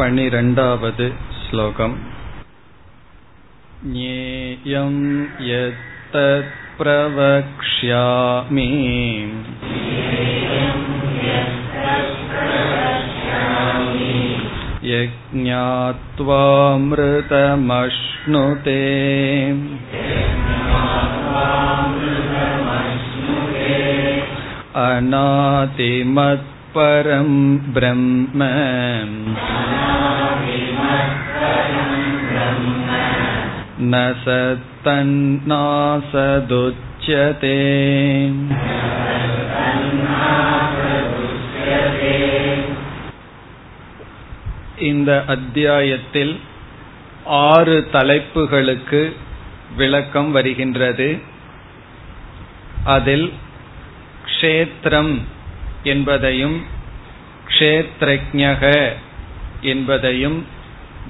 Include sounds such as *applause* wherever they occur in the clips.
पनिरण्डावद् श्लोकम् ज्ञेयं यत्तत् प्रवक्ष्यामि यज्ञात्वामृतमश्नुते अनातिमत्परं ब्रह्म न सत्तन्नासदुच्यते இந்த அத்தியாயத்தில் ஆறு தலைப்புகளுக்கு விளக்கம் வருகின்றது அதில் க்ஷேத்திரம் என்பதையும் க்ஷேத்ரஜக என்பதையும்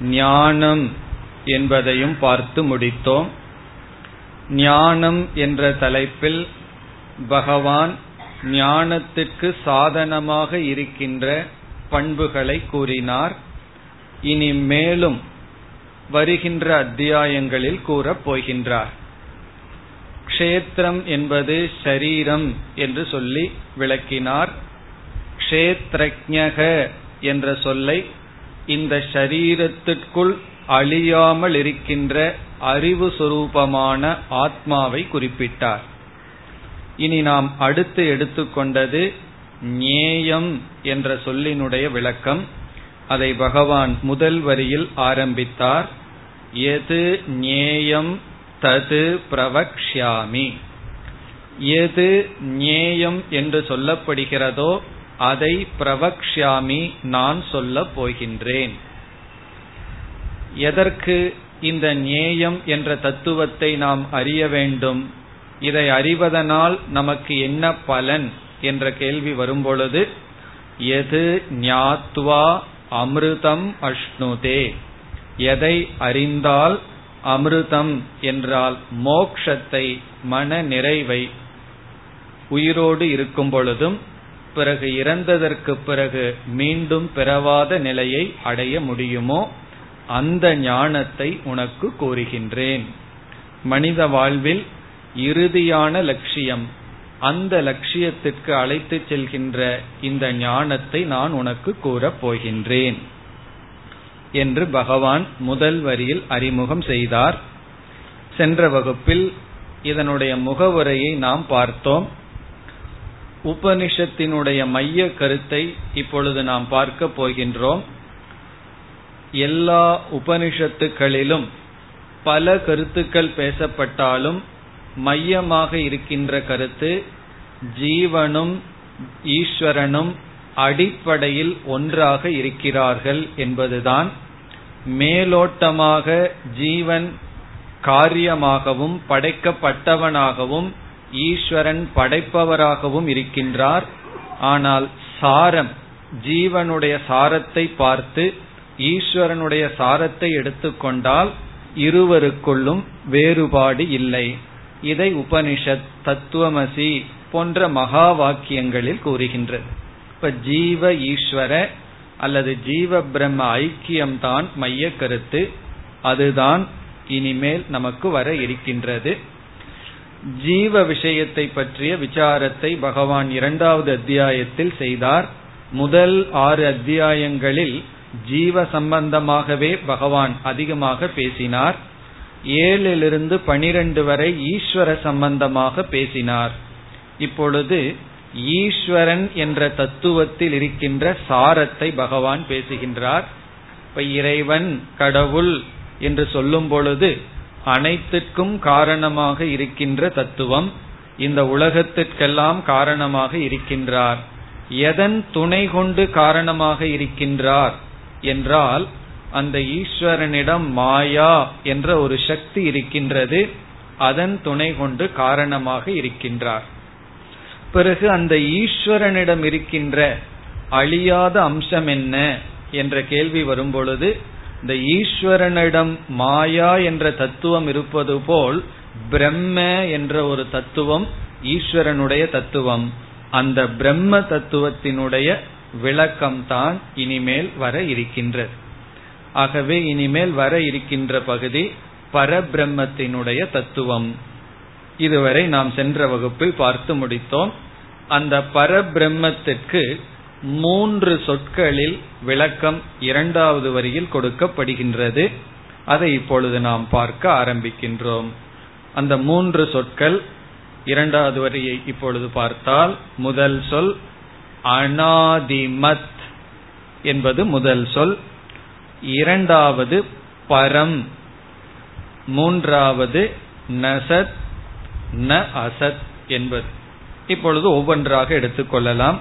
ஞானம் என்பதையும் பார்த்து முடித்தோம். ஞானம் என்ற தலைப்பில் பகவான் ஞானத்திற்கு சாதனமாக இருக்கின்ற பண்புகளை கூறினார். இனி மேலும் வருகின்ற அத்தியாயங்களில் கூறப் போகின்றார். க்ஷேத்திரம் என்பது ஷரீரம் என்று சொல்லி விளக்கினார். க்ஷேத்ரஜக என்ற சொல்லை இந்த ஷரீரத்திற்குள் அழியாமல் இருக்கின்ற அறிவு சுரூபமான ஆத்மாவை குறிப்பிட்டார். இனி நாம் அடுத்து எடுத்துக்கொண்டது ஞேயம் என்ற சொல்லினுடைய விளக்கம். அதை பகவான் முதல் வரியில் ஆரம்பித்தார். எது ஞேயம் தது பிரவக்ஷாமி எது ஞேயம் என்று சொல்லப்படுகிறதோ அதை பிரவக்ஷாமி நான் சொல்ல போகின்றேன். எதற்கு இந்த நேயம் என்ற தத்துவத்தை நாம் அறிய வேண்டும்? இதை அறிவதனால் நமக்கு என்ன பலன் என்ற கேள்வி வரும்பொழுது எது ஞாத்வா அமிர்தம் அஷ்ணுதே? எதை அறிந்தால் அமிர்தம் என்றால் மோக்ஷத்தை மன நிறைவை உயிரோடு இருக்கும் பொழுதும் பிறகு இறந்ததற்கு பிறகு மீண்டும் பிறவாத நிலையை அடைய முடியுமோ அந்த ஞானத்தை உனக்கு கூறுகின்றேன் மனித வாழ்வில் இறுதியான லட்சியம் அந்த லட்சியத்திற்கு அழைத்து செல்கின்ற இந்த ஞானத்தை நான் உனக்கு கூறப் போகின்றேன் என்று பகவான் முதல் வரியில் அறிமுகம் செய்தார். சென்ற வகுப்பில் இதனுடைய முகவுரையை நாம் பார்த்தோம். உபனிஷத்தினுடைய மைய கருத்தை இப்பொழுது நாம் பார்க்க போகின்றோம். எல்லா உபனிஷத்துக்களிலும் பல கருத்துக்கள் பேசப்பட்டாலும் மையமாக இருக்கின்ற கருத்து ஜீவனும் ஈஸ்வரனும் அடிப்படையில் ஒன்றாக இருக்கிறார்கள் என்பதுதான். மேலோட்டமாக ஜீவன் காரியமாகவும் படைக்கப்பட்டவனாகவும் ஈஸ்வரன் படைப்பவராகவும் இருக்கின்றார். ஆனால் சாரம் ஜீவனுடைய சாரத்தை பார்த்து ஈஸ்வரனுடைய சாரத்தை எடுத்துக்கொண்டால் இருவருக்குள்ளும் வேறுபாடு இல்லை. இதை உபனிஷத் தத்துவமசி போன்ற மகா வாக்கியங்களில் கூறுகின்றது. இப்ப ஜீவ ஈஸ்வர அல்லது ஜீவ பிரம்ம ஐக்கியம்தான் மைய கருத்து. அதுதான் இனிமேல் நமக்கு வர இருக்கின்றது. ஜீவ விஷயத்தை பற்றிய விசாரத்தை பகவான் இரண்டாவது அத்தியாயத்தில் செய்தார். முதல் ஆறு அத்தியாயங்களில் ஜீவ சம்பந்தமாகவே பகவான் அதிகமாக பேசினார். ஏழிலிருந்து பனிரெண்டு வரை ஈஸ்வர சம்பந்தமாக பேசினார். இப்பொழுது ஈஸ்வரன் என்ற தத்துவத்தில் இருக்கின்ற சாரத்தை பகவான் பேசுகின்றார். இப்ப இறைவன் கடவுள் என்று சொல்லும் பொழுது அனைத்திற்கும் காரணமாக இருக்கின்ற தத்துவம் இந்த உலகத்திற்கெல்லாம் காரணமாக இருக்கின்றார். எதன் துணை கொண்டு காரணமாக இருக்கின்றார் என்றால் அந்த ஈஸ்வரனிடம் மாயா என்ற ஒரு சக்தி இருக்கின்றது அதன் துணை கொண்டு காரணமாக இருக்கின்றார். பிறகு அந்த ஈஸ்வரனிடம் இருக்கின்ற அழியாத அம்சம் என்ன என்ற கேள்வி வரும்பொழுது இந்த ஈஸ்வரனிடம் மாயா என்ற தத்துவம் இருப்பது போல் பிரம்ம என்ற ஒரு தத்துவம் ஈஸ்வரனுடைய தத்துவம். அந்த பிரம்ம தத்துவத்தினுடைய விளக்கம்தான் இனிமேல் வர இருக்கின்றது. ஆகவே இனிமேல் வர இருக்கின்ற பகுதி பரபிரம்மத்தினுடைய தத்துவம். இதுவரை நாம் சென்ற வகுப்பில் பார்த்து முடித்தோம். அந்த பரபிரம்மத்திற்கு மூன்று சொற்களில் விளக்கம் இரண்டாவது வரியில் கொடுக்கப்படுகின்றது. அதை இப்பொழுது நாம் பார்க்க ஆரம்பிக்கின்றோம். அந்த மூன்று சொற்கள் இரண்டாவது வரியை இப்பொழுது பார்த்தால் முதல் சொல் அனாதிமத் என்பது முதல் சொல். இரண்டாவது பரம் மூன்றாவது நசத் ந அசத் என்பது. இப்பொழுது ஒவ்வொன்றாக எடுத்துக்கொள்ளலாம்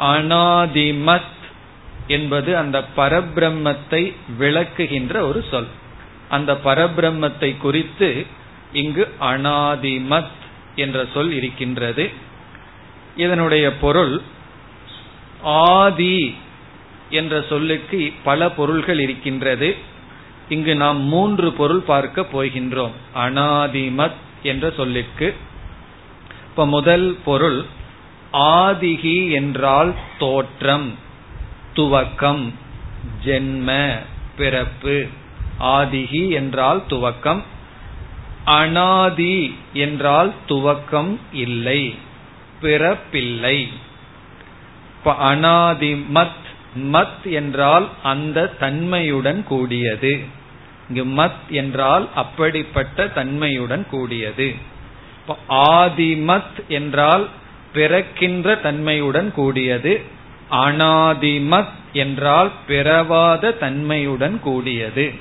அனாதிமத் என்பது அந்த பரபிரம்மத்தை விளக்குகின்ற ஒரு சொல். அந்த பரபிரம்மத்தை குறித்து இங்கு அனாதிமத் என்ற சொல் இருக்கின்றது. இதனுடைய பொருள் ஆதி என்ற சொல்லுக்கு பல பொருள்கள் இருக்கின்றது. இங்கு நாம் மூன்று பொருள் பார்க்க போகின்றோம். அனாதிமத் என்ற சொல்லுக்கு. இப்ப முதல் பொருள் ஆதிகி என்றால் தோற்றம் துவக்கம் ஜென்ம பிறப்பு. ஆதிகி என்றால் துவக்கம் அனாதி என்றால் துவக்கம் இல்லை பிறப்பில்லை. அனாதி மத் மத் என்றால் அந்த தன்மையுடன் கூடியது. இங்கு மத் என்றால் அப்படிப்பட்ட தன்மையுடன் கூடியது. ஆதிமத் என்றால் பிறக்கின்ற தன்மையுடன் கூடியது. அனாதிமத் என்றால் பிறவாத தன்மையுடன் கூடியது.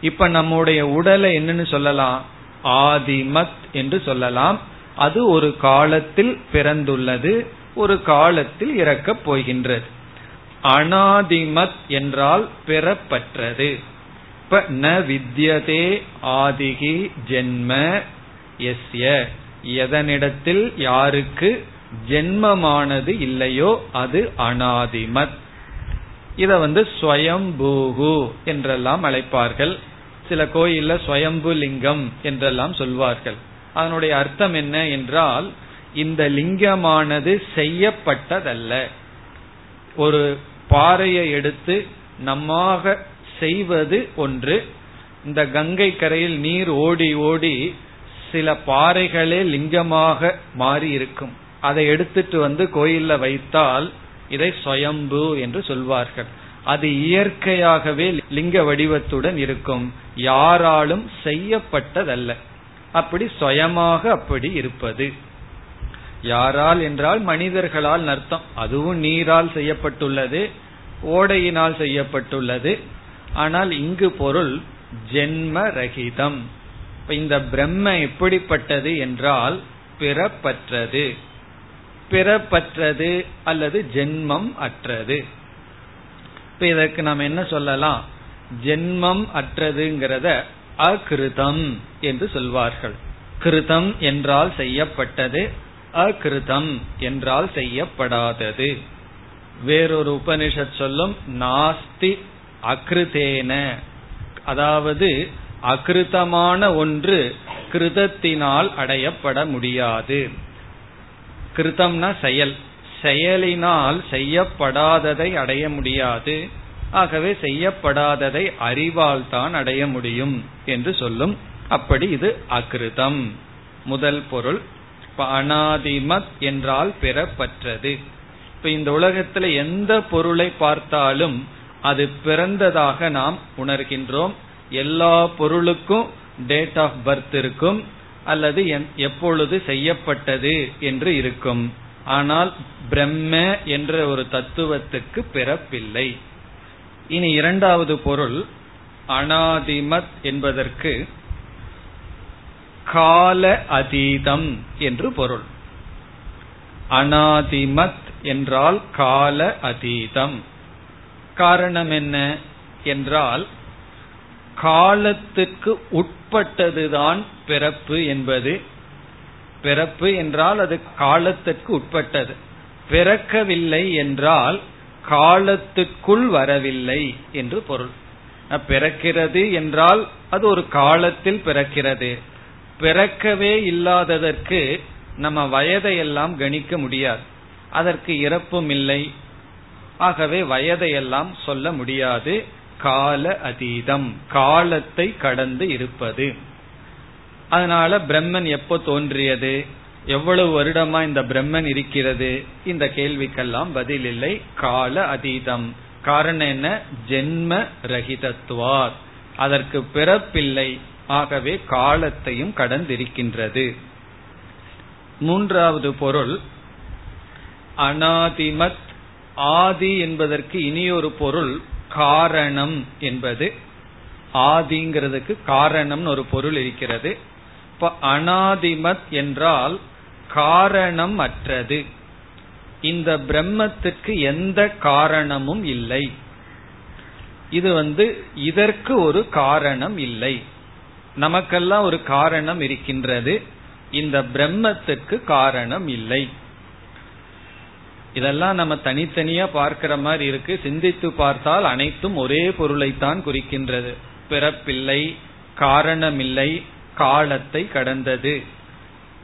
இப்ப நம்முடைய உடலை என்னன்னு சொல்லலாம்? ஆதிமத் என்று சொல்லலாம். அது ஒரு காலத்தில் பிறந்துள்ளது ஒரு காலத்தில் இறக்கப் போகின்றது. அனாதிமத் என்றால் பெறப்பற்றது. இப்ப ந வித்யதே ஆதிகி ஜென்ம எஸ்ய. எதனிடத்தில் யாருக்கு? ஜென்மமானது இல்லையோ அது அனாதிமத். இத வந்து ஸ்வயம்பூகு என்றெல்லாம் அழைப்பார்கள். சில கோயில்ல ஸ்வயம்பு லிங்கம் என்றெல்லாம் சொல்வார்கள். அதனுடைய அர்த்தம் என்ன என்றால் இந்த லிங்கமானது செய்யப்பட்டதல்ல. ஒரு பாறையை எடுத்து நமாக செய்வது ஒன்று. இந்த கங்கை கரையில் நீர் ஓடி ஓடி சில பாறைகளே லிங்கமாக மாறி இருக்கும் அதை எடுத்துட்டு வந்து கோயில்ல வைத்தால் இதை சுயம்பு என்று சொல்வார்கள். அது இயற்கையாகவே லிங்க வடிவத்துடன் இருக்கும். யாராலும் செய்யப்பட்டதல்ல. அப்படி சுயமாக அப்படி இருப்பது. யாரால் என்றால் மனிதர்களால் அர்த்தம் அதுவும் நீரால் செய்யப்பட்டுள்ளது ஓடையினால் செய்யப்பட்டுள்ளது. ஆனால் இங்கு பொருள் ஜென்ம ரகிதம் இந்த பிரம்ம எப்படிப்பட்டது என்றால் பிறப்பற்றது. பிறப்பற்றது அல்லது ஜென்மம் அற்றது. இப்ப இதற்கு நாம் என்ன சொல்லலாம்? ஜென்மம் அற்றதுங்கிறத அகிருதம் என்று சொல்வார்கள். கிருதம் என்றால் செய்யப்பட்டது அகிருதம் என்றால் செய்யப்படாதது. வேறொரு உபனிஷத் சொல்லும் நாஸ்தி அகிருதேன. அதாவது அகிருத்தமான ஒன்று கிருதத்தினால் அடையப்பட முடியாது. கிருத்தம்னா செயல். செயலினால் செய்யப்படாததை அடைய முடியாது. ஆகவே செய்யப்படாததை அறிவால் தான் அடைய முடியும் என்று சொல்லும். அப்படி இது அகிருதம் முதல் பொருள் அனாதிமத் என்றால் பெறப்பற்றது. இப்ப இந்த உலகத்துல எந்த பொருளை பார்த்தாலும் அது பிறந்ததாக நாம் உணர்கின்றோம். எல்லா பொருளுக்கும் டேட் ஆஃப் பர்த் இருக்கும். அல்லது எப்பொழுது செய்யப்பட்டது என்று இருக்கும். ஆனால் பிரம்ம என்ற ஒரு தத்துவத்துக்கு பிறப்பில்லை. இனி இரண்டாவது பொருள் அனாதிமத் என்பதற்கு கால அதீதம் என்று பொருள். அனாதிமத் என்றால் கால அதீதம். காரணம் என்ன? என்றால் காலத்துக்கு உட்பட்டதுதான் பிறப்பு என்பது. பிறப்பு என்றால் அது காலத்திற்கு உட்பட்டது. பிறக்கவில்லை என்றால் காலத்துக்குள் வரவில்லை என்று பொருள். பிறக்கிறது என்றால் அது ஒரு காலத்தில் பிறக்கிறது. பிறக்கவே இல்லாததற்கு நம்ம வயதையெல்லாம் கணிக்க முடியாது. அதற்கு இறப்பும் இல்லை. ஆகவே வயதையெல்லாம் சொல்ல முடியாது. கால அதீதம் காலத்தை கடந்து இருப்பது. அதனால பிரம்மன் எப்போ தோன்றியது? எவ்வளவு வருடமா இந்த பிரம்மன் இருக்கிறது? இந்த கேள்விக்கெல்லாம் பதில் இல்லை கால அதீதம். காரணம் என்ன? ஜென்ம ரஹிதத்துவார் அதற்கு பிறப்பில்லை. ஆகவே காலத்தையும் கடந்திருக்கின்றது. மூன்றாவது பொருள் அனாதிமத் ஆதி என்பதற்கு இனியொரு பொருள் காரணம் என்பது ஆதிங்கிறதுக்கு காரணம்னு ஒரு பொருள் இருக்கிறது. இப்ப அனாதிமத் என்றால் காரணம் அற்றது. இந்த பிரம்மத்துக்கு எந்த காரணமும் இல்லை. இது வந்து இதற்கு ஒரு காரணம் இல்லை. நமக்கெல்லாம் ஒரு காரணம் இருக்கின்றது. இந்த பிரம்மத்துக்கு காரணம் இல்லை. இதெல்லாம் நம்ம தனித்தனியா பார்க்கிற மாதிரி இருக்கு. சிந்தித்து பார்த்தால் அனைத்தும் ஒரே பொருளைத்தான் குறிக்கின்றது. பிறப்பில்லை காரணமில்லை காலத்தை கடந்தது.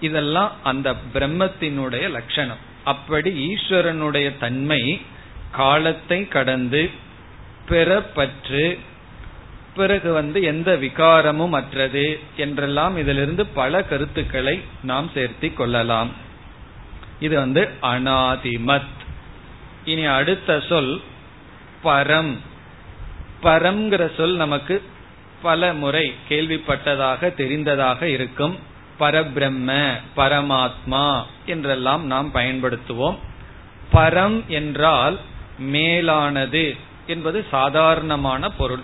இதெல்லாம் அந்த பிரம்மத்தினுடைய லட்சணம். அப்படி ஈஸ்வரனுடைய தன்மை காலத்தை கடந்து பிறப்பற்று பிறகு வந்து எந்த விகாரமும் அற்றது என்றெல்லாம் இதிலிருந்து பல கருத்துக்களை நாம் சேர்த்தி கொள்ளலாம். இது வந்து அனாதிமத். இனி அடுத்த சொல் பரம். பரம்ங்கிற சொல் நமக்கு பல முறை கேள்விப்பட்டதாக தெரிந்ததாக இருக்கும். பரபிரம்ம பரமாத்மா என்றெல்லாம் நாம் பயன்படுத்துவோம். பரம் என்றால் மேலானது என்பது சாதாரணமான பொருள்.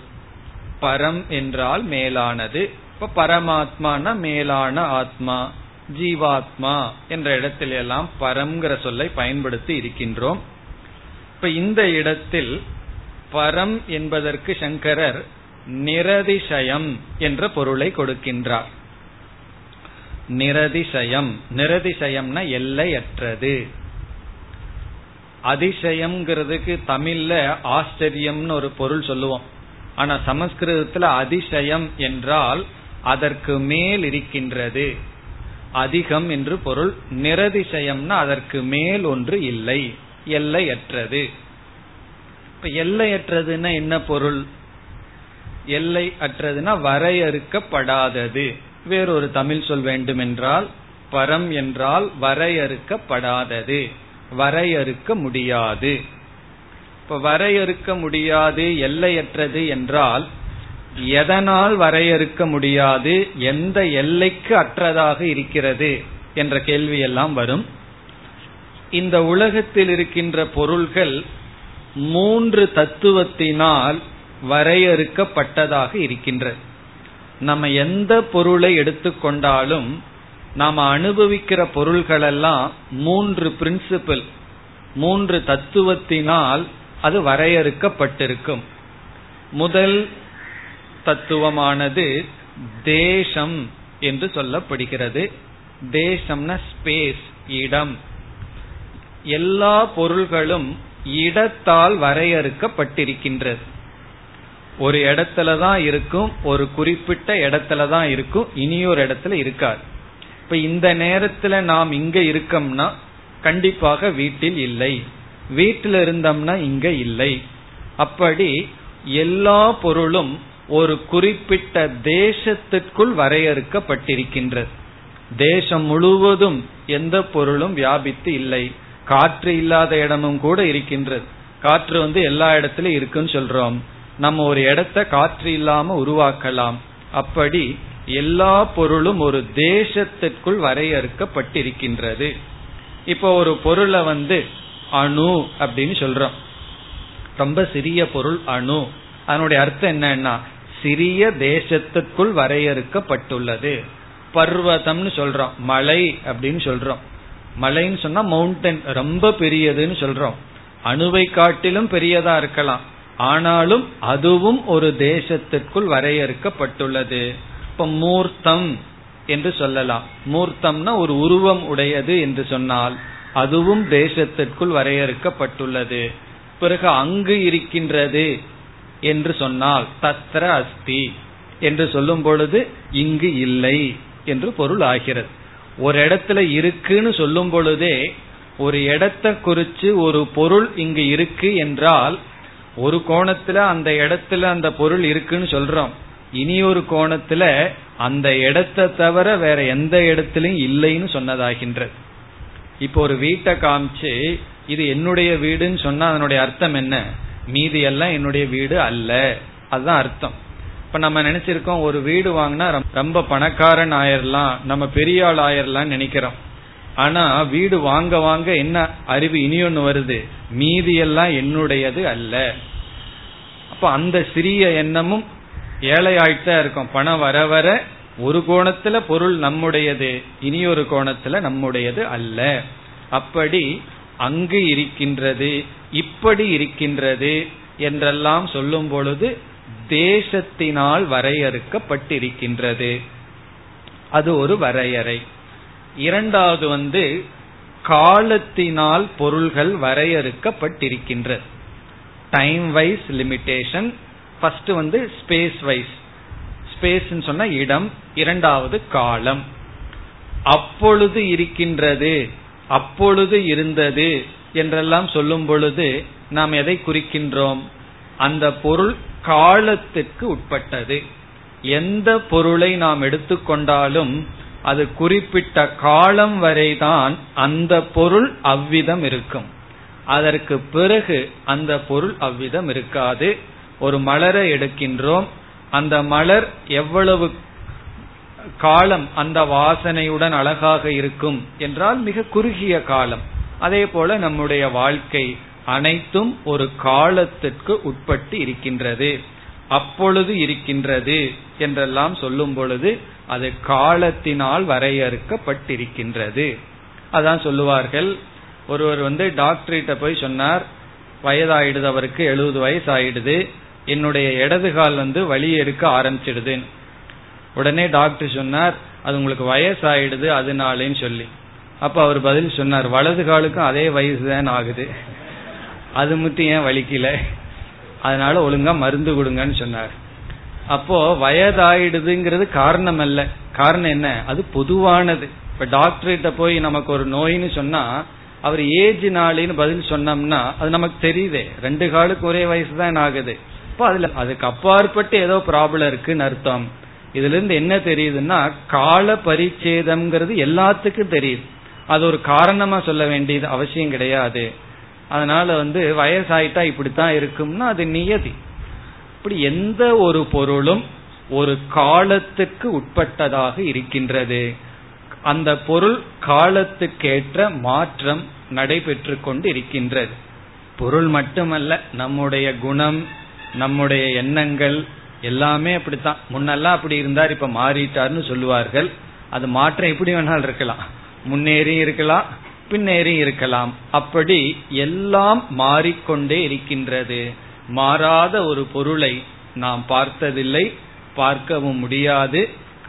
பரம் என்றால் மேலானது. இப்ப பரமாத்மான மேலான ஆத்மா? ஜீவாத்மா என்ற இடத்தில் எல்லாம் பரம்ங்கிற சொல்லை பயன்படுத்தி இருக்கின்றோம். இப்ப இந்த இடத்தில் பரம் என்பதற்கு சங்கரர் நிரதிசயம் என்ற பொருளை கொடுக்கின்றார். நிரதிசயம். நிரதிசயம்னா எல்லையற்றது. அதிசயம்ங்கிறதுக்கு தமிழ்ல ஆச்சரியம்னு ஒரு பொருள் சொல்லுவோம். ஆனா சமஸ்கிருதத்துல அதிசயம் என்றால் அதற்கு மேல் இருக்கின்றது. அதிகம் என்று பொருள். நிரதிசயம்னா அதற்கு மேல் ஒன்று இல்லை. எல்லையற்றது. இப்ப எல்லையற்றதுன்னா என்ன பொருள்? எல்லை அற்றதுன்னா வரையறுக்கப்படாதது. வேறொரு தமிழ் சொல் வேண்டுமென்றால் பரம் என்றால் வரையறுக்கப்படாதது. வரையறுக்க முடியாது. இப்ப வரையறுக்க முடியாது எல்லையற்றது என்றால் எதனால் வரையறுக்க முடியாது? எந்த எல்லைக்கு அற்றதாக இருக்கிறது? என்ற கேள்வி எல்லாம் வரும். இந்த உலகத்தில் இருக்கின்ற பொருள்கள் மூன்று தத்துவத்தினால் வரையறுக்கப்பட்டதாக இருக்கின்றது. நம்ம எந்த பொருளை எடுத்துக்கொண்டாலும் நாம் அனுபவிக்கிற பொருள்களெல்லாம் மூன்று பிரின்சிபிள் மூன்று தத்துவத்தினால் அது வரையறுக்கப்பட்டிருக்கும். முதல் தத்துவமானது தேசம் என்று சொல்லப்படுகிறது. தேசம்னா ஸ்பேஸ் இடம். எல்லா பொருள்களும் இடத்தால் வரையறுக்கப்பட்டிருக்கின்றது. ஒரு இடத்துல தான் இருக்கும் ஒரு குறிப்பிட்ட இடத்துல தான் இருக்கும் இனியொரு இடத்துல இருக்காது. இப்ப இந்த நேரத்துல நாம் இங்க இருக்கோம்னா கண்டிப்பாக வீட்டில் இல்லை. வீட்டில் இருந்தோம்னா இங்க இல்லை. அப்படி எல்லா பொருளும் ஒரு குறிப்பிட்ட தேசத்திற்குள் வரையறுக்கப்பட்டிருக்கின்றது. தேசம் முழுவதும் எந்த பொருளும் வியாபித்து இல்லை. காற்று இல்லாத இடமும் கூட இருக்கின்றது. காற்று வந்து எல்லா இடத்துலயும் இருக்குன்னு சொல்றோம். நம்ம ஒரு இடத்த காற்று இல்லாம உருவாக்கலாம். அப்படி எல்லா பொருளும் ஒரு தேசத்திற்குள் வரையறுக்கப்பட்டிருக்கின்றது. இப்போ ஒரு பொருளை வந்து அணு அப்படின்னு சொல்றோம். ரொம்ப சிறிய பொருள் அணு. அதனுடைய அர்த்தம் என்னன்னா சிறிய தேசத்துக்குள் வரையறுக்கப்பட்டுள்ளது. பர்வதம்னு சொல்றோம். மலை அப்படின்னு சொல்றோம். மலைன்னு சொன்னா மவுண்டன் ரொம்ப பெரியதுன்னு சொல்றோம். அணுவை காட்டிலும் பெரியதா இருக்கலாம். ஆனாலும் அதுவும் ஒரு தேசத்திற்குள் வரையறுக்கப்பட்டுள்ளது. இப்ப மூர்த்தம் என்று சொல்லலாம். மூர்த்தம்னா ஒரு உருவம் உடையது என்று சொன்னால் அதுவும் தேசத்திற்குள் வரையறுக்கப்பட்டுள்ளது. பிறகு அங்கு இருக்கின்றது. என்று சொன்னால் தத்ர அஸ்தி என்று சொல்லும் பொழுது இங்கு இல்லை என்று பொருள் ஆகிறது. ஒரு இடத்துல இருக்குன்னு சொல்லும் பொழுதே ஒரு இடத்தை குறிச்சு ஒரு பொருள் இங்கு இருக்கு என்றால் ஒரு கோணத்துல அந்த இடத்துல அந்த பொருள் இருக்குன்னு சொல்றோம். இனி ஒரு கோணத்துல அந்த இடத்தை தவிர வேற எந்த இடத்திலும் இல்லைன்னு சொன்னதாகின்றது. இப்போ ஒரு வீட்டை காமிச்சு இது என்னுடைய வீடுன்னு சொன்னா அதனுடைய அர்த்தம் என்ன? மீதி எல்லாம் என்னுடைய வீடு அல்ல. அதுதான் அர்த்தம். இப்ப நம்ம நினைச்சிருக்கோம் ஒரு வீடு வாங்கினா ரொம்ப பணக்காரன் ஆயிரலாம் நம்ம பெரிய ஆள் ஆயிரலாம் நினைக்கிறோம். ஆனா வீடு வாங்க வாங்க என்ன அறிவு இனி ஒன்னு வருது? மீதி எல்லாம் என்னுடையது அல்ல. அப்ப அந்த சிறிய எண்ணமும் ஏழை ஆயிட்டா இருக்கும். பணம் வர வர ஒரு கோணத்துல பொருள் நம்முடையது இனி ஒரு கோணத்துல நம்முடையது அல்ல. அப்படி அங்கு இருக்கின்றது. இப்படி இருக்கின்றது என்றெல்லாம் சொல்லும் பொழுது தேசத்தினால் வரையறுக்கப்பட்டிருக்கின்றது. அது ஒரு வரையறை. இரண்டாவது வந்து காலத்தினால் பொருள்கள் வரையறுக்கப்பட்டிருக்கின்றது. டைம் வைஸ் லிமிடேஷன் ஃபர்ஸ்ட் வந்து ஸ்பேஸ் வைஸ் ஸ்பேஸ் சொன்ன இடம் இரண்டாவது காலம். அப்பொழுது இருக்கின்றது அப்பொழுது இருந்தது என்றெல்லாம் சொல்லும் பொழுது நாம் எதை குறிக்கின்றோம்? அந்த பொருள் காலத்திற்கு உட்பட்டது. எந்த பொருளை நாம் எடுத்துக்கொண்டாலும் அது குறிப்பிட்ட காலம் வரைதான் அந்த பொருள் அவ்விதம் இருக்கும். அதற்கு பிறகு அந்த பொருள் அவ்விதம் இருக்காது. ஒரு மலரை எடுக்கின்றோம். அந்த மலர் எவ்வளவு காலம் அந்த வாசனையுடன் அழகாக இருக்கும் என்றால் மிக குறுகிய காலம். அதே போல நம்முடைய வாழ்க்கை அனைத்தும் ஒரு காலத்திற்கு உட்பட்டு இருக்கின்றது. அப்பொழுது இருக்கின்றது என்றெல்லாம் சொல்லும் பொழுது அது காலத்தினால் வரையறுக்கப்பட்டிருக்கின்றது. அதான் சொல்லுவார்கள். ஒருவர் வந்து டாக்டர்கிட்ட போய் சொன்னார் வயதாயிடுது அவருக்கு எழுபது வயசு ஆயிடுது என்னுடைய இடது கால் வந்து வலி எடுக்க ஆரம்பிச்சிடுது உடனே டாக்டர் சொன்னார் அது உங்களுக்கு வயசாயிடுது அதனாலேன்னு சொல்லி. அப்ப அவர் பதில் சொன்னார் வலது காலுக்கும் அதே வயசு தான் ஆகுது. அது மட்டும் ஏன் வலிக்கல? அதனால ஒழுங்கா மருந்து கொடுங்கன்னு சொன்னார். அப்போ வயதாயிடுதுங்கிறது காரணம் அல்ல. காரணம் என்ன? அது பொதுவானது. இப்ப டாக்டர்கிட்ட போய் நமக்கு ஒரு நோயின்னு சொன்னா அவர் ஏஜ் நாளின்னு பதில் சொன்னோம்னா அது நமக்கு தெரியுதே. ரெண்டு காலுக்கு ஒரே வயசு தான் ஆகுது. இப்போ அதுல அதுக்கு அப்பாற்பட்டு ஏதோ ப்ராப்ளம் இருக்குன்னு அர்த்தம். இதுல இருந்து என்ன தெரியுதுன்னா கால பரிச்சேதம்ங்கிறது எல்லாத்துக்கும் தெரியுது. அது ஒரு காரணமா சொல்ல வேண்டியது அவசியம் கிடையாது. அதனால வந்து வயசாயிட்டா இப்படித்தான் இருக்கும்னா அது நியதி. இப்படி எந்த ஒரு பொருளும் ஒரு காலத்துக்கு உட்பட்டதாக இருக்கின்றது. அந்த பொருள் காலத்துக்கேற்ற மாற்றம் நடைபெற்று கொண்டு இருக்கின்றது பொருள் மட்டுமல்ல நம்முடைய குணம் நம்முடைய எண்ணங்கள் எல்லாமே அப்படித்தான். முன்னெல்லாம் அப்படி இருந்தார் இப்ப மாறிட்டார்னு சொல்லுவார்கள். அது மாற்றம் எப்படி வேணாலும் இருக்கலாம். முன்னேறி இருக்கலாம் பின்னேறி இருக்கலாம். அப்படி எல்லாம் மாறிக்கொண்டே இருக்கின்றது. மாறாத ஒரு பொருளை நாம் பார்த்ததில்லை பார்க்கவும் முடியாது.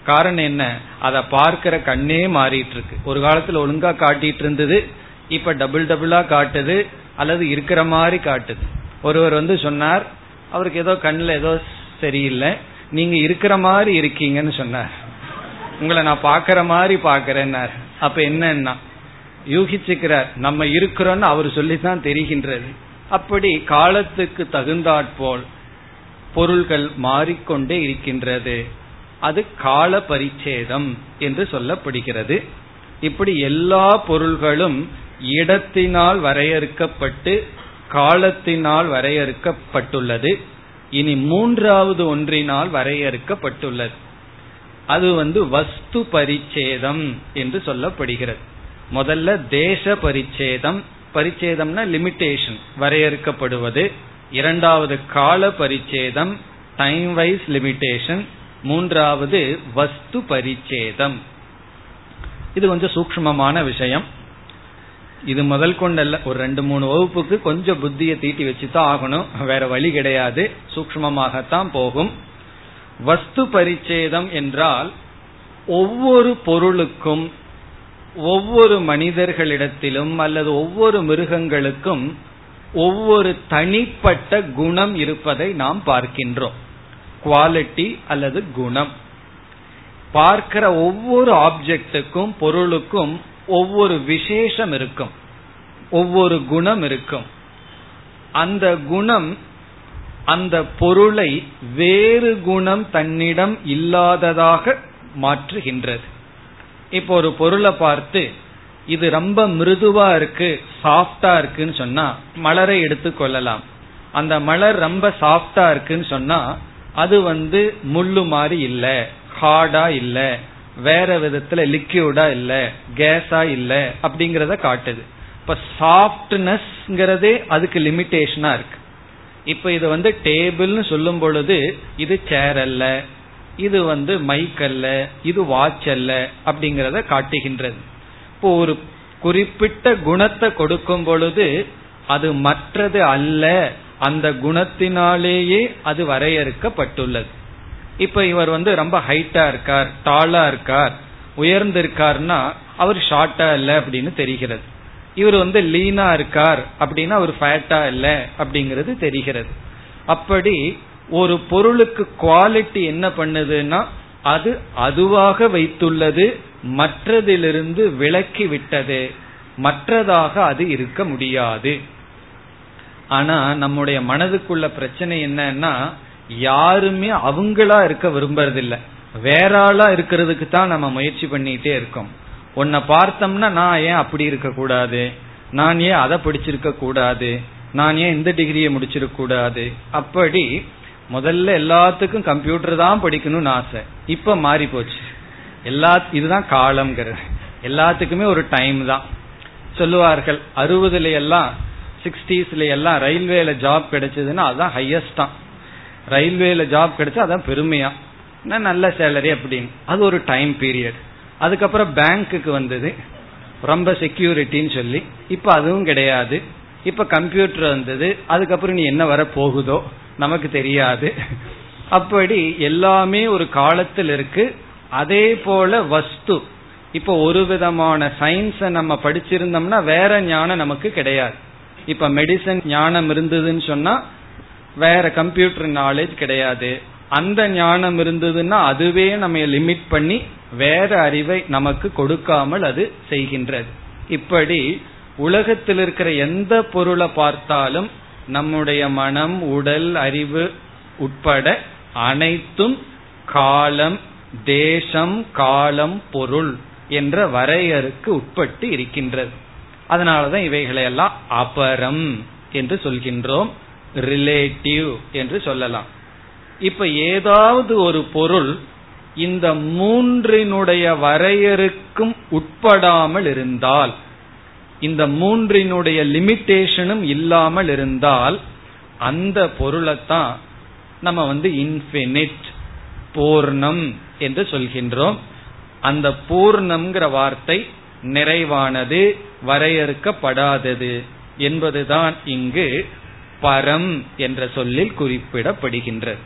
காரணம் என்ன? அதை பார்க்கிற கண்ணே மாறிட்டு இருக்கு ஒரு காலத்துல ஒழுங்கா காட்டிட்டு இருந்தது இப்ப டபுள் டபுளா காட்டுது அல்லது இருக்கிற மாதிரி காட்டுது. ஒருவர் வந்து சொன்னார் அவருக்கு ஏதோ கண்ணில் ஏதோ சரியில்லை நீங்க இருக்கிற மாதிரி இருக்கீங்கன்னு சொன்னார். உங்களை நான் பாக்கிற மாதிரி பாக்கிறேன்னார் அப்ப என்னன்னா யூகிச்சுக்கிறார் நம்ம இருக்கிறோம்னு அவர் சொல்லித்தான் தெரிகின்றது. அப்படி காலத்துக்கு தகுந்தாற்போல் பொருள்கள் மாறிக்கொண்டே இருக்கின்றது. அது கால பரிச்சேதம் என்று சொல்லப்படுகிறது. இப்படி எல்லா பொருள்களும் இடத்தினால் வரையறுக்கப்பட்டு காலத்தினால் வரையறுக்கப்பட்டுள்ளது. இனி மூன்றாவது ஒன்றினால் வரையறுக்கப்பட்டுள்ளது. அது வந்து வஸ்து பரிச்சேதம் என்று சொல்லப்படுகிறது. முதல்ல தேச பரிச்சேதம். பரிச்சேதம்னா லிமிட்டேஷன் வரையறுக்கப்படுவது. இரண்டாவது கால பரிச்சேதம் டைம் வைஸ் லிமிட்டேஷன் மூன்றாவது வஸ்து பரிச்சேதம். இது கொஞ்சம் சூக்மமான விஷயம். இது முதல் கொண்டல்ல ஒரு ரெண்டு மூணு வகுப்புக்கு கொஞ்சம் புத்தியை தீட்டி வச்சுதான் ஆகணும். வேற வழி கிடையாது. சூக்மமாகத்தான் போகும். வஸ்து பரிச்சேதம் என்றால் ஒவ்வொரு பொருளுக்கும் ஒவ்வொரு மனிதர்களிடத்திலும் அல்லது ஒவ்வொரு மிருகங்களுக்கும் ஒவ்வொரு தனிப்பட்ட குணம் இருப்பதை நாம் பார்க்கின்றோம். குவாலிட்டி அல்லது குணம். பார்க்கிற ஒவ்வொரு ஆப்ஜெக்டுக்கும் பொருளுக்கும் ஒவ்வொரு விசேஷம் இருக்கும். ஒவ்வொரு குணம் இருக்கும். அந்த குணம் அந்த பொருளை வேறு குணம் தன்னிடம் இல்லாததாக மாற்றுகின்றது. இப்போ ஒரு பொருளை பார்த்து இது ரொம்ப மிருதுவா இருக்கு சாஃப்டா இருக்குன்னு சொன்னா மலரை எடுத்து கொள்ளலாம். அந்த மலர் ரொம்ப சாஃப்டா இருக்குன்னு சொன்னா அது வந்து முள்ளு மாதிரி இல்ல ஹார்டா இல்ல வேற விதத்துல லிக்யூடா இல்ல கேஸா இல்ல அப்படிங்கறத காட்டுது. இப்ப சாஃப்ட்னஸ்ங்கிறதே அதுக்கு லிமிட்டேஷனா இருக்கு. இப்ப இது வந்து டேபிள்னு சொல்லும் பொழுது இது சேர் அல்ல இது வந்து மைக் அல்ல இது வாட்ச் அல்ல அப்படிங்கறத காட்டுகின்றது. இப்போ ஒரு குறிப்பிட்ட குணத்தை கொடுக்கும் பொழுது அது மற்றது அல்ல அந்த குணத்தினாலேயே அது வரையறுக்கப்பட்டுள்ளது. இப்ப இவர் வந்து ரொம்ப ஹைட்டா இருக்கார் டாலா இருக்கார் உயர்ந்திருக்கார்னா அவர் ஷார்ட்டா இல்ல அப்படின்னு தெரிகிறது. இவர் வந்து லீனா இருக்கார் அப்படின்னா அவர் ஃபேட்டா இல்ல அப்படிங்கிறது தெரிகிறது. அப்படி ஒரு பொருளுக்கு குவாலிட்டி என்ன பண்ணுதுன்னா அது அதுவாக வைத்துள்ளது மற்றதிலிருந்து விலக்கி விட்டது. மற்றதாக அது இருக்க முடியாது. ஆனா நம்முடைய மனதுக்குள்ள பிரச்சனை என்னன்னா யாருமே அவங்களா இருக்க விரும்புறதில்லை. வேற ஆளா இருக்கிறதுக்கு தான் நம்ம முயற்சி பண்ணிட்டே இருக்கோம். உன்னை பார்த்தோம்னா நான் ஏன் அப்படி இருக்க கூடாது? நான் ஏன் அதை படிச்சிருக்க கூடாது? நான் ஏன் இந்த டிகிரியை முடிச்சிருக்க கூடாது? அப்படி முதல்ல எல்லாத்துக்கும் கம்ப்யூட்டர் தான் படிக்கணும்னு ஆசை. இப்ப மாறி போச்சு. எல்லா இதுதான் காலம்ங்கிறது. எல்லாத்துக்குமே ஒரு டைம் தான். சொல்லுவார்கள் அறுபதுல எல்லாம் சிக்ஸ்டீஸ்ல எல்லாம் ரயில்வேல ஜாப் கிடைச்சதுன்னா அதுதான் ஹையஸ்ட் தான். ரயில்வேல ஜாப் கிடைச்சா அதான் பெருமையா? நல்ல சேலரி அப்படின்னு. அது ஒரு டைம் பீரியட் அதுக்கப்புறம் பேங்க்குக்கு வந்தது. ரொம்ப செக்யூரிட்டின்னு சொல்லி. இப்ப அதுவும் கிடையாது. இப்ப கம்ப்யூட்டர் வந்தது. அதுக்கப்புறம் நீ என்ன வர போகுதோ நமக்கு தெரியாது. அப்படி எல்லாமே ஒரு காலத்தில் இருக்கு. அதே போல வஸ்து. இப்ப ஒரு விதமான சயின்ஸை நம்ம படிச்சிருந்தோம்னா வேற ஞானம் நமக்கு கிடையாது. இப்ப மெடிசன் ஞானம் இருந்ததுன்னு சொன்னா வேற கம்ப்யூட்டர் நாலேஜ் கிடையாது. அந்த ஞானம் இருந்ததுன்னா அதுவே நம்ம லிமிட் பண்ணி வேற அறிவை நமக்கு கொடுக்காமல் அது செய்கின்றது. இப்படி உலகத்தில் இருக்கிற எந்த பொருளை பார்த்தாலும் நம்முடைய மனம் உடல் அறிவு உட்பட அனைத்தும் காலம் தேசம் காலம் பொருள் என்ற வரையறுக்கு உட்பட்டு இருக்கின்றது. அதனாலதான் இவைகளை எல்லாம் அபரம் என்று சொல்கின்றோம் ரிலேட்டிவ் என்று சொல்லலாம். இப்ப ஏதாவது ஒரு பொருள் இந்த மூன்றினுடைய வரையறுக்கும் உட்படாமல் இருந்தால் இந்த மூன்றினுடைய லிமிட்டேஷனும் இல்லாமல் இருந்தால் அந்த பொருளைத்தான் நம்ம வந்து இன்ஃபினிட் பூர்ணம் என்று சொல்கின்றோம். அந்த பூர்ணம்ங்கிற வார்த்தை நிறைவானது வரையறுக்கப்படாதது என்பதுதான் இங்கு பரம் என்ற சொல்லில் குறிப்பிடப்படுகின்றது.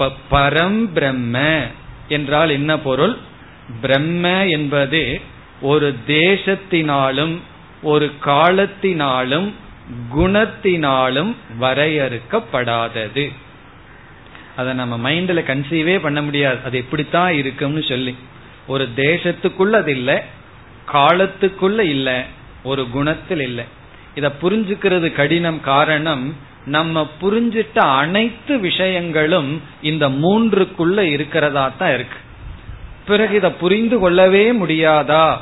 இப்ப பரம் பிரம்ம என்றால் என்ன பொருள்? பிரம்ம என்பது ஒரு தேசத்தினாலும் ஒரு காலத்தினாலும் குணத்தினாலும் வரையறுக்கப்படாதது. அதை நம்ம மைண்ட்ல கன்சீவே பண்ண முடியாது. அது எப்படித்தான் இருக்கும்னு சொல்லி. ஒரு தேசத்துக்குள்ள அது இல்லை காலத்துக்குள்ள இல்லை ஒரு குணத்தில் இல்லை. இத புரிஞ்சுக்கிறது கடினம் காரணம் நம்ம புரிஞ்சிட்ட அனைத்து விஷயங்களும் இந்த மூன்றுக்குள்ள இருக்கிறதா தான் இருக்கு. பிறகு இதை புரிந்து கொள்ளவே முடியாதா?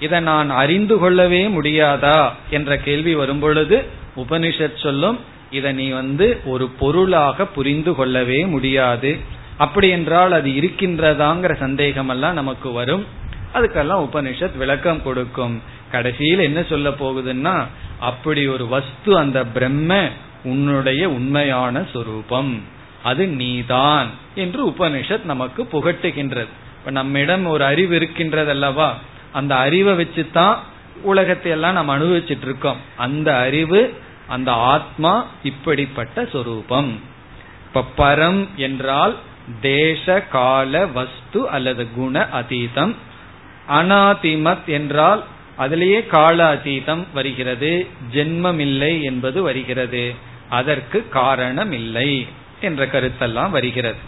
இதை நான் அறிந்து கொள்ளவே முடியாதா? என்ற கேள்வி வரும் பொழுது உபனிஷத் சொல்லும் இதை நீ வந்து ஒரு பொருளாக புரிந்து கொள்ளவே முடியாது. அப்படி என்றால் அது இருக்கின்றதாங்கிற சந்தேகம் எல்லாம் நமக்கு வரும். அதுக்கெல்லாம் உபனிஷத் விளக்கம் கொடுக்கும். கடைசியில் என்ன சொல்ல போகுதுன்னா அப்படி ஒரு வஸ்து அந்த பிரம்ம உன்னுடைய உண்மையான சொரூபம். அது நீதான் என்று உபனிஷத் நமக்கு புகட்டுகின்றது. இப்ப நம்மிடம் ஒரு அறிவு இருக்கின்றது அல்லவா அந்த அறிவை வச்சுதான் உலகத்தை எல்லாம் நம்ம அனுபவிச்சுட்டு இருக்கோம். அந்த அறிவு அந்த ஆத்மா இப்படிப்பட்ட சொரூபம். இப்ப பரம் என்றால் தேச கால வஸ்து அல்லது குண அதீதம். அனாதிமத் என்றால் அதிலேயே கால அதீதம் வருகிறது ஜென்மம் இல்லை என்பது வருகிறது. அதற்கு காரணம் இல்லை என்ற கருத்தெல்லாம் வருகிறது.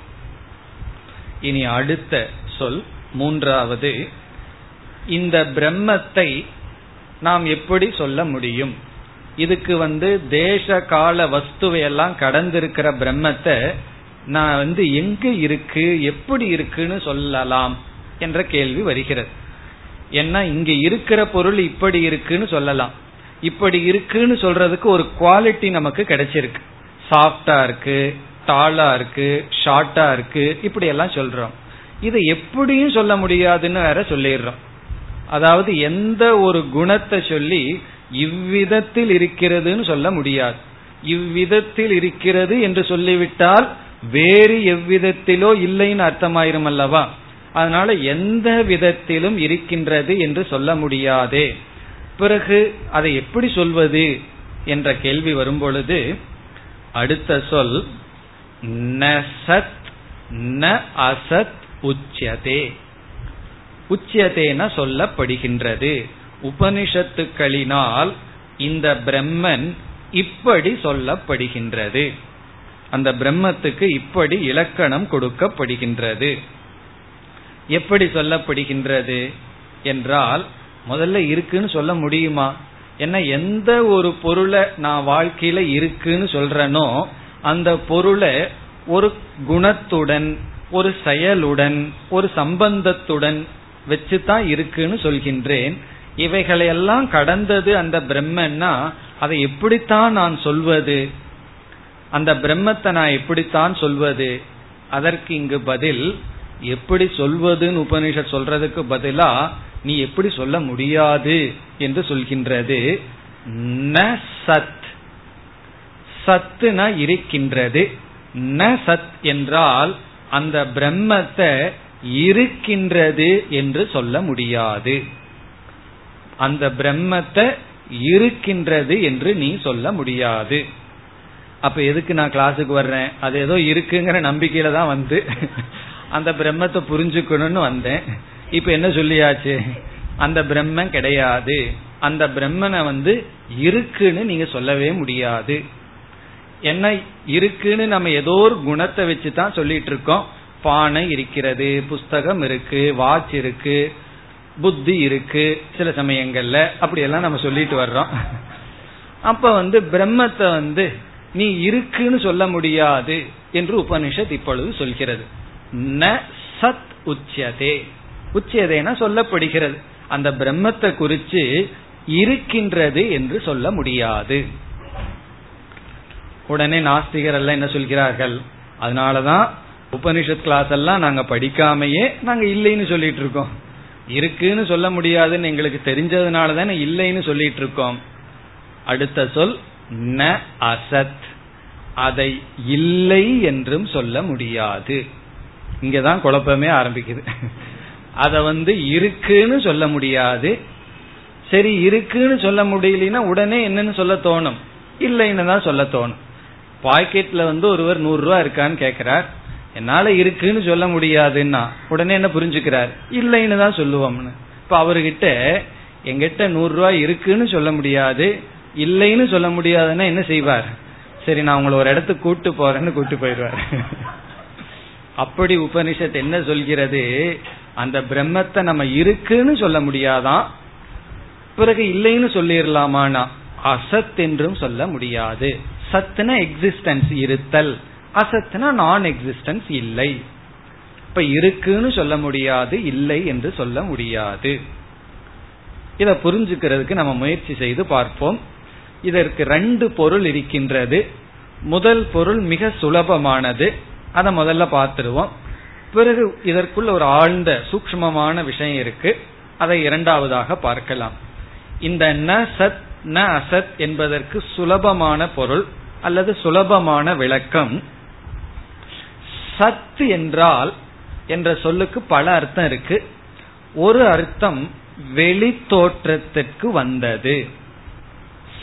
இனி அடுத்த சொல் மூன்றாவது இந்த பிரம்மத்தை நாம் எப்படி சொல்ல முடியும்? இதுக்கு வந்து தேச கால வஸ்துவை எல்லாம் கடந்திருக்கிற பிரம்மத்தை நான் வந்து எங்க இருக்கு எப்படி இருக்குன்னு சொல்லலாம் என்ற கேள்வி வருகிறது. ஏன்னா இங்க இருக்கிற பொருள் இப்படி இருக்குன்னு சொல்லலாம். இப்படி இருக்குன்னு சொல்றதுக்கு ஒரு குவாலிட்டி நமக்கு கிடைச்சிருக்கு. சாஃப்டா இருக்கு டாலா இருக்கு ஷார்ட்டா இருக்கு இப்படி எல்லாம் சொல்றோம். இதை எப்படியும் சொல்ல முடியாதுன்னு வேற சொல்லிடுறோம். அதாவது எந்த ஒரு குணத்தை சொல்லி இவ்விதத்தில் இருக்கிறதுன்னு சொல்ல முடியாது. இவ்விதத்தில் இருக்கிறது என்று சொல்லிவிட்டால் வேறு எவ்விதத்திலோ இல்லைன்னு அர்த்தமாயிரும் அல்லவா அதனால எந்த விதத்திலும் இருக்கின்றது என்று சொல்ல முடியாதே. பிறகு அதை எப்படி சொல்வது என்ற கேள்வி வரும்பொழுது அடுத்த சொல் ந சத் ந அசத் உச்சியதே. உச்சியதேன சொல்லப்படுகின்றது. உபனிஷத்துக்களினால் இந்த பிரம்மன் இப்படி சொல்லப்படுகின்றது. அந்த பிரம்மத்துக்கு இப்படி இலக்கணம் கொடுக்கப்படுகின்றது. எப்படி சொல்லப்படுகின்றது? என்றால் முதல்ல இருக்குன்னு சொல்ல முடியுமா? என்ன எந்த ஒரு பொருளை நான் வாழ்க்கையில இருக்குன்னு சொல்றேனோ அந்த பொருளை ஒரு குணத்துடன் ஒரு செயலுடன் ஒரு சம்பந்தத்துடன் வச்சுதான் இருக்குன்னு சொல்கின்றேன். இவைகளையெல்லாம் கடந்தது அந்த பிரம்மன்னா அதை எப்படித்தான் நான் சொல்வது? அந்த பிரம்மத்தை நான் எப்படித்தான் சொல்வது? அதற்கு இங்கு பதில் எப்படி சொல்வதுன்னு உபனிஷத் சொல்றதுக்கு பதிலா நீ எப்படி சொல்ல முடியாது என்று சொல்கின்றது. ந சத். சத்துனா இருக்கின்றது. ந சத் என்றால் அந்த பிரம்மத்தை இருக்கின்றது என்று சொல்ல முடியாது. அந்த பிரம்மத்தை இருக்கின்றது என்று நீ சொல்ல முடியாது. அப்ப எதுக்கு நான் கிளாஸுக்கு வர்றேன்? அது ஏதோ இருக்குங்கிற நம்பிக்கையில தான் வந்து அந்த பிரம்மத்தை புரிஞ்சுக்கணும்னு வந்தேன். இப்ப என்ன சொல்லியாச்சு? அந்த பிரம்மன் கிடையாது. அந்த பிரம்மனை வந்து இருக்குன்னு நீங்க சொல்லவே முடியாது. என்ன இருக்குன்னு நம்ம ஏதோ ஒரு குணத்தை வச்சு தான் சொல்லிட்டு இருக்கோம். பானை இருக்கிறது புஸ்தகம் இருக்கு வாட்ச் இருக்கு புத்தி இருக்கு சில சமயங்கள்ல அப்படியெல்லாம் நம்ம சொல்லிட்டு வர்றோம். அப்ப வந்து பிரம்மத்தை வந்து நீ இருக்குன்னு சொல்ல முடியாது என்று உபனிஷத் இப்பொழுது சொல்கிறது. ந சத் உச்சதே உச்சியதைனா சொல்லப்படுகிறது. அந்த பிரம்மத்தை குறித்து இருக்கின்றது என்று சொல்ல முடியாது. உடனே நாஸ்திகர் எல்லாம் என்ன சொல்கிறார்கள்? அதனாலதான் உபனிஷத் கிளாஸ் எல்லாம் நாங்க படிக்காமையே நாங்க இல்லைன்னு சொல்லிட்டு இருக்கோம். இருக்குன்னு சொல்ல முடியாதுன்னு எங்களுக்கு தெரிஞ்சதுனால தானே இல்லைன்னு சொல்லிட்டு இருக்கோம். அடுத்த சொல் ந அசத். அதை இல்லை என்றும் சொல்ல முடியாது. இங்கதான் குழப்பமே ஆரம்பிக்குது. அத வந்து இருக்குன்னு சொல்ல முடியாது. சரி இருக்குன்னு சொல்ல முடியலன்னா உடனே என்னன்னு சொல்ல தோணும். இல்லைன்னு தான் சொல்ல தோணும். பாக்கெட்ல வந்து ஒருவர் நூறு ரூபா இருக்கான்னு கேக்குறார். என்னால இருக்குன்னு சொல்ல முடியாதுன்னா உடனே என்ன புரிஞ்சுக்கிறார்? இல்லைன்னு தான் சொல்லுவோம்னு. இப்ப அவர்கிட்ட எங்கிட்ட நூறு ரூபாய் இருக்குன்னு சொல்ல முடியாது இல்லைன்னு சொல்ல முடியாதுன்னா என்ன செய்வார்? சரி நான் உங்களை ஒரு இடத்துக்கு கூட்டு போறேன்னு கூட்டு போயிடுவார். *laughs* அப்படி உபனிஷத் என்ன சொல்கிறது? அந்த பிரம்மத்தை நம்ம இருக்குன்னு சொல்ல முடியாதான் பிறகு இல்லைன்னு சொல்லிடலாமானா அசத் என்றும் சொல்ல முடியாது. சத்துனா எக்ஸிஸ்டன்ஸ் இருத்தல். அசத்துனா நான் எக்ஸிஸ்டன்ஸ் இல்லை. இப்ப இருக்குன்னு சொல்ல முடியாது இல்லை என்று சொல்ல முடியாது. இதை புரிஞ்சுக்கிறதுக்கு நம்ம முயற்சி செய்து பார்ப்போம். இதற்கு ரெண்டு பொருள் இருக்கின்றது. முதல் பொருள் மிக சுலபமானது. அதை முதல்ல பார்த்துருவோம். பிறகு இதற்குள்ள ஒரு ஆழ்ந்த சூக்மமான விஷயம் இருக்கு. அதை இரண்டாவதாக பார்க்கலாம். இந்த ந சத் ந அசத் என்பதற்கு சுலபமான பொருள் அல்லது சுலபமான விளக்கம். சத் என்றால் என்ற சொல்லுக்கு பல அர்த்தம் இருக்கு. ஒரு அர்த்தம் வெளி தோற்றத்திற்கு வந்தது.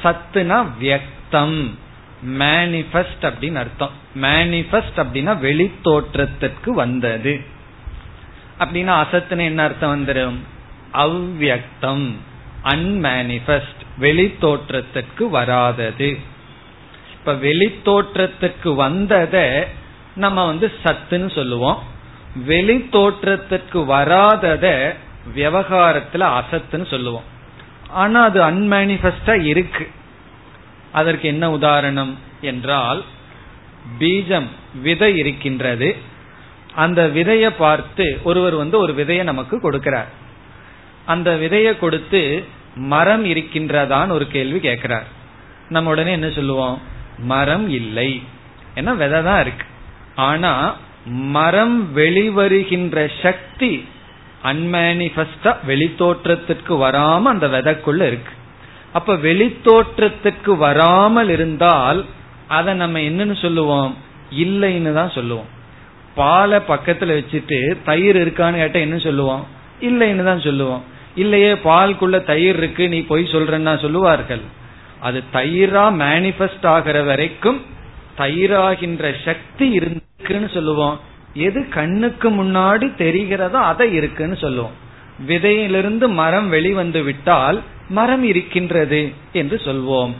சத்துனா வியக்தம். மேனிஃபெஸ்ட் அப்படின்னு அர்த்தம். மேனிஃபெஸ்ட் அப்படின்னா வெளி தோற்றத்திற்கு வந்தது. அப்படின்னா அசத்துன்னு என்ன அர்த்தம் வந்துடும் அவ்வியக்தம். அன்மேனிஃபெஸ்ட் வெளி தோற்றத்திற்கு வராதது. இப்ப வெளி தோற்றத்திற்கு வந்தத நம்ம வந்து சத்துன்னு சொல்லுவோம். வெளி தோற்றத்திற்கு வராதத விவகாரத்துல அசத்துன்னு சொல்லுவோம். ஆனா அது அன்மேனிஃபெஸ்டா இருக்கு. அதற்கு என்ன உதாரணம் என்றால் பீஜம் விதை இருக்கின்றது. அந்த விதையை பார்த்து ஒருவர் வந்து ஒரு விதையை நமக்கு கொடுக்கிறார். அந்த விதையை கொடுத்து மரம் இருக்கின்றதான் ஒரு கேள்வி கேட்கிறார். நம்ம உடனே என்ன சொல்லுவோம்? மரம் இல்லை. ஏன்னா விதை தான் இருக்கு. ஆனா மரம் வெளிவருகின்ற சக்தி அன்மேனிபெஸ்டா வெளித்தோற்றத்திற்கு வராம அந்த விதைக்குள்ள இருக்கு. அப்ப வெளித்தோற்றத்துக்கு வராமல் இருந்தால் அதை நம்ம என்னன்னு சொல்லுவோம்? இல்லைன்னு தான் சொல்லுவோம். பாலை பக்கத்துல வச்சுட்டு தயிர் இருக்கான்னு கேட்டா என்ன சொல்லுவோம்? இல்லைன்னு தான் சொல்லுவோம். இல்லையே பால்குள்ள தயிர் இருக்கு நீ பொய் சொல்றன்னா சொல்லுவார்கள். அது தயிரா மேனிபெஸ்ட் ஆகிற வரைக்கும் தயிராகின்ற சக்தி இருக்குன்னு சொல்லுவோம். எது கண்ணுக்கு முன்னாடி தெரிகிறதோ அதை இருக்குன்னு சொல்லுவோம். விதையிலிருந்து மரம் வெளிவந்து விட்டால் மரம் இருக்கின்றது என்று சொல்வோம்.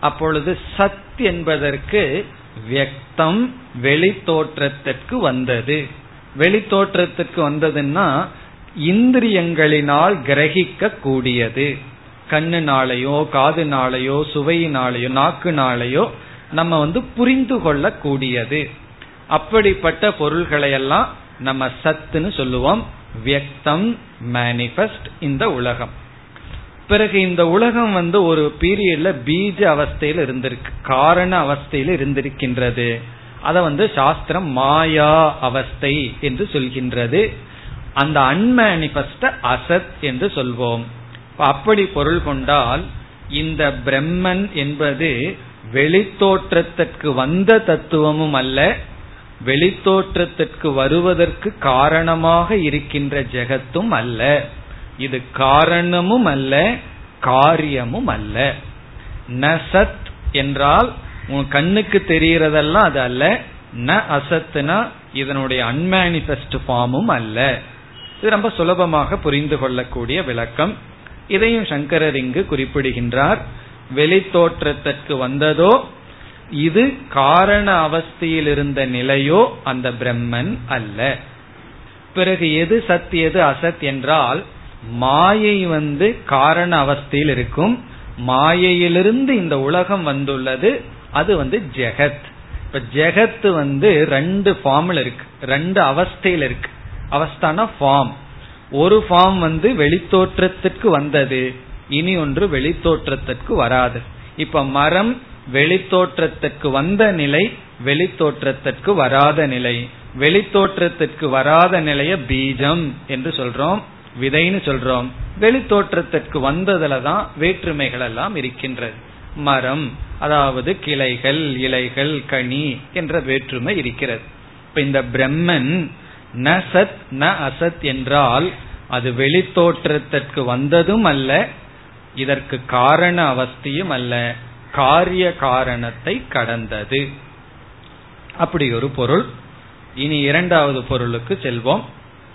அப்பொழுது சத் என்பதற்கு வியக்தம் வெளி தோற்றத்திற்கு வந்தது. வெளி தோற்றத்திற்கு வந்ததுன்னா இந்திரியங்களினால் கிரகிக்க கூடியது கண்ணுனாலேயோ காதுனாலேயோ சுவையினாலேயோ நாக்குனாலேயோ நம்ம வந்து புரிந்து கொள்ள கூடியது அப்படிப்பட்ட பொருள்களையெல்லாம் நம்ம சத்துன்னு சொல்லுவோம். வியக்தம் மேனிபெஸ்ட் இந்த உலகம். பிறகு இந்த உலகம் வந்து ஒரு பீரியட்ல பீஜ அவஸ்தையில் இருந்திருக்கு. காரண அவஸ்தையில் இருந்திருக்கின்றது. அதை வந்து சாஸ்திரம் மாயா அவஸ்தை என்று சொல்கின்றது. அந்த அன்மேனிபெஸ்ட அசத் என்று சொல்வோம். அப்படி பொருள் கொண்டால் இந்த பிரம்மன் என்பது வெளித்தோற்றத்திற்கு வந்த தத்துவமும் அல்ல. வெளித்தோற்றத்திற்கு வருவதற்கு காரணமாக இருக்கின்ற ஜெகத்தும் அல்ல. இது காரணமும் அல்ல காரியமும் அல்ல. நசத் என்றால் உன் கண்ணுக்கு தெரிகிறதெல்லாம் அது அல்ல. ந அசத்துனா இதனுடைய அன்மேனிபெஸ்ட் ஃபார்மும் அல்ல. இது ரொம்ப சுலபமாக புரிந்து கொள்ளக்கூடிய விளக்கம். இதையும் சங்கரர் இங்கு குறிப்பிடுகின்றார். வெளித்தோற்றத்திற்கு வந்ததோ இது காரண அவஸ்தையில் இருந்த நிலையோ அந்த பிரம்மன் அல்ல. பிறகு எது சத் எது அசத் என்றால் மாயை வந்து காரண அவஸ்தையில் இருக்கும். மாயையிலிருந்து இந்த உலகம் வந்துள்ளது. அது வந்து ஜெகத். இப்ப ஜெகத் வந்து ரெண்டு ஃபார்ம்ல இருக்கு. ரெண்டு அவஸ்தையில் இருக்கு. அவஸ்தான ஃபார்ம் ஒரு ஃபார்ம் வந்து வெளித்தோற்றத்திற்கு வந்தது. இனி ஒன்று வெளித்தோற்றத்திற்கு வராது. இப்ப மரம் வெளித்தோற்றத்துக்கு வந்த நிலை வெளித்தோற்றத்திற்கு வராத நிலை. வெளித்தோற்றத்திற்கு வராத நிலைய பீஜம் என்று சொல்றோம் விதைன்னு சொல்றோம். வெளித்தோற்றத்திற்கு வந்ததுல தான் வேற்றுமைகள் எல்லாம் இருக்கின்றது. மரம் அதாவது கிளைகள் இலைகள் கனி என்ற வேற்றுமை இருக்கிறது. இப்ப இந்த பிரம்மன் ந சத் ந அசத் என்றால் அது வெளித்தோற்றத்திற்கு வந்ததும் அல்ல இதற்கு காரண அவஸ்தியும் அல்ல. காரிய காரணத்தை கடந்தது. அப்படி ஒரு பொருள். இனி இரண்டாவது பொருளுக்கு செல்வோம்.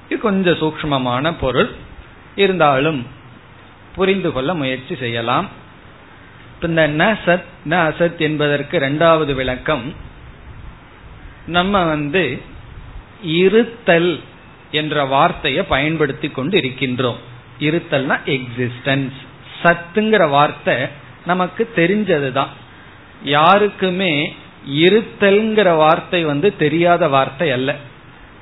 இது கொஞ்சம் சூக்மமான பொருள். இருந்தாலும் புரிந்து கொள்ள முயற்சி செய்யலாம். இந்த ந சத் ந அசத் என்பதற்கு இரண்டாவது விளக்கம். நம்ம வந்து இருத்தல் என்ற வார்த்தையை பயன்படுத்தி கொண்டு இருக்கின்றோம் இருத்தல்னா எக்ஸிஸ்டன்ஸ் சத்துங்கிற வார்த்தை நமக்கு தெரிஞ்சதுதான். யாருக்குமே இருத்தல்ங்கிற வார்த்தை வந்து தெரியாத வார்த்தை அல்ல.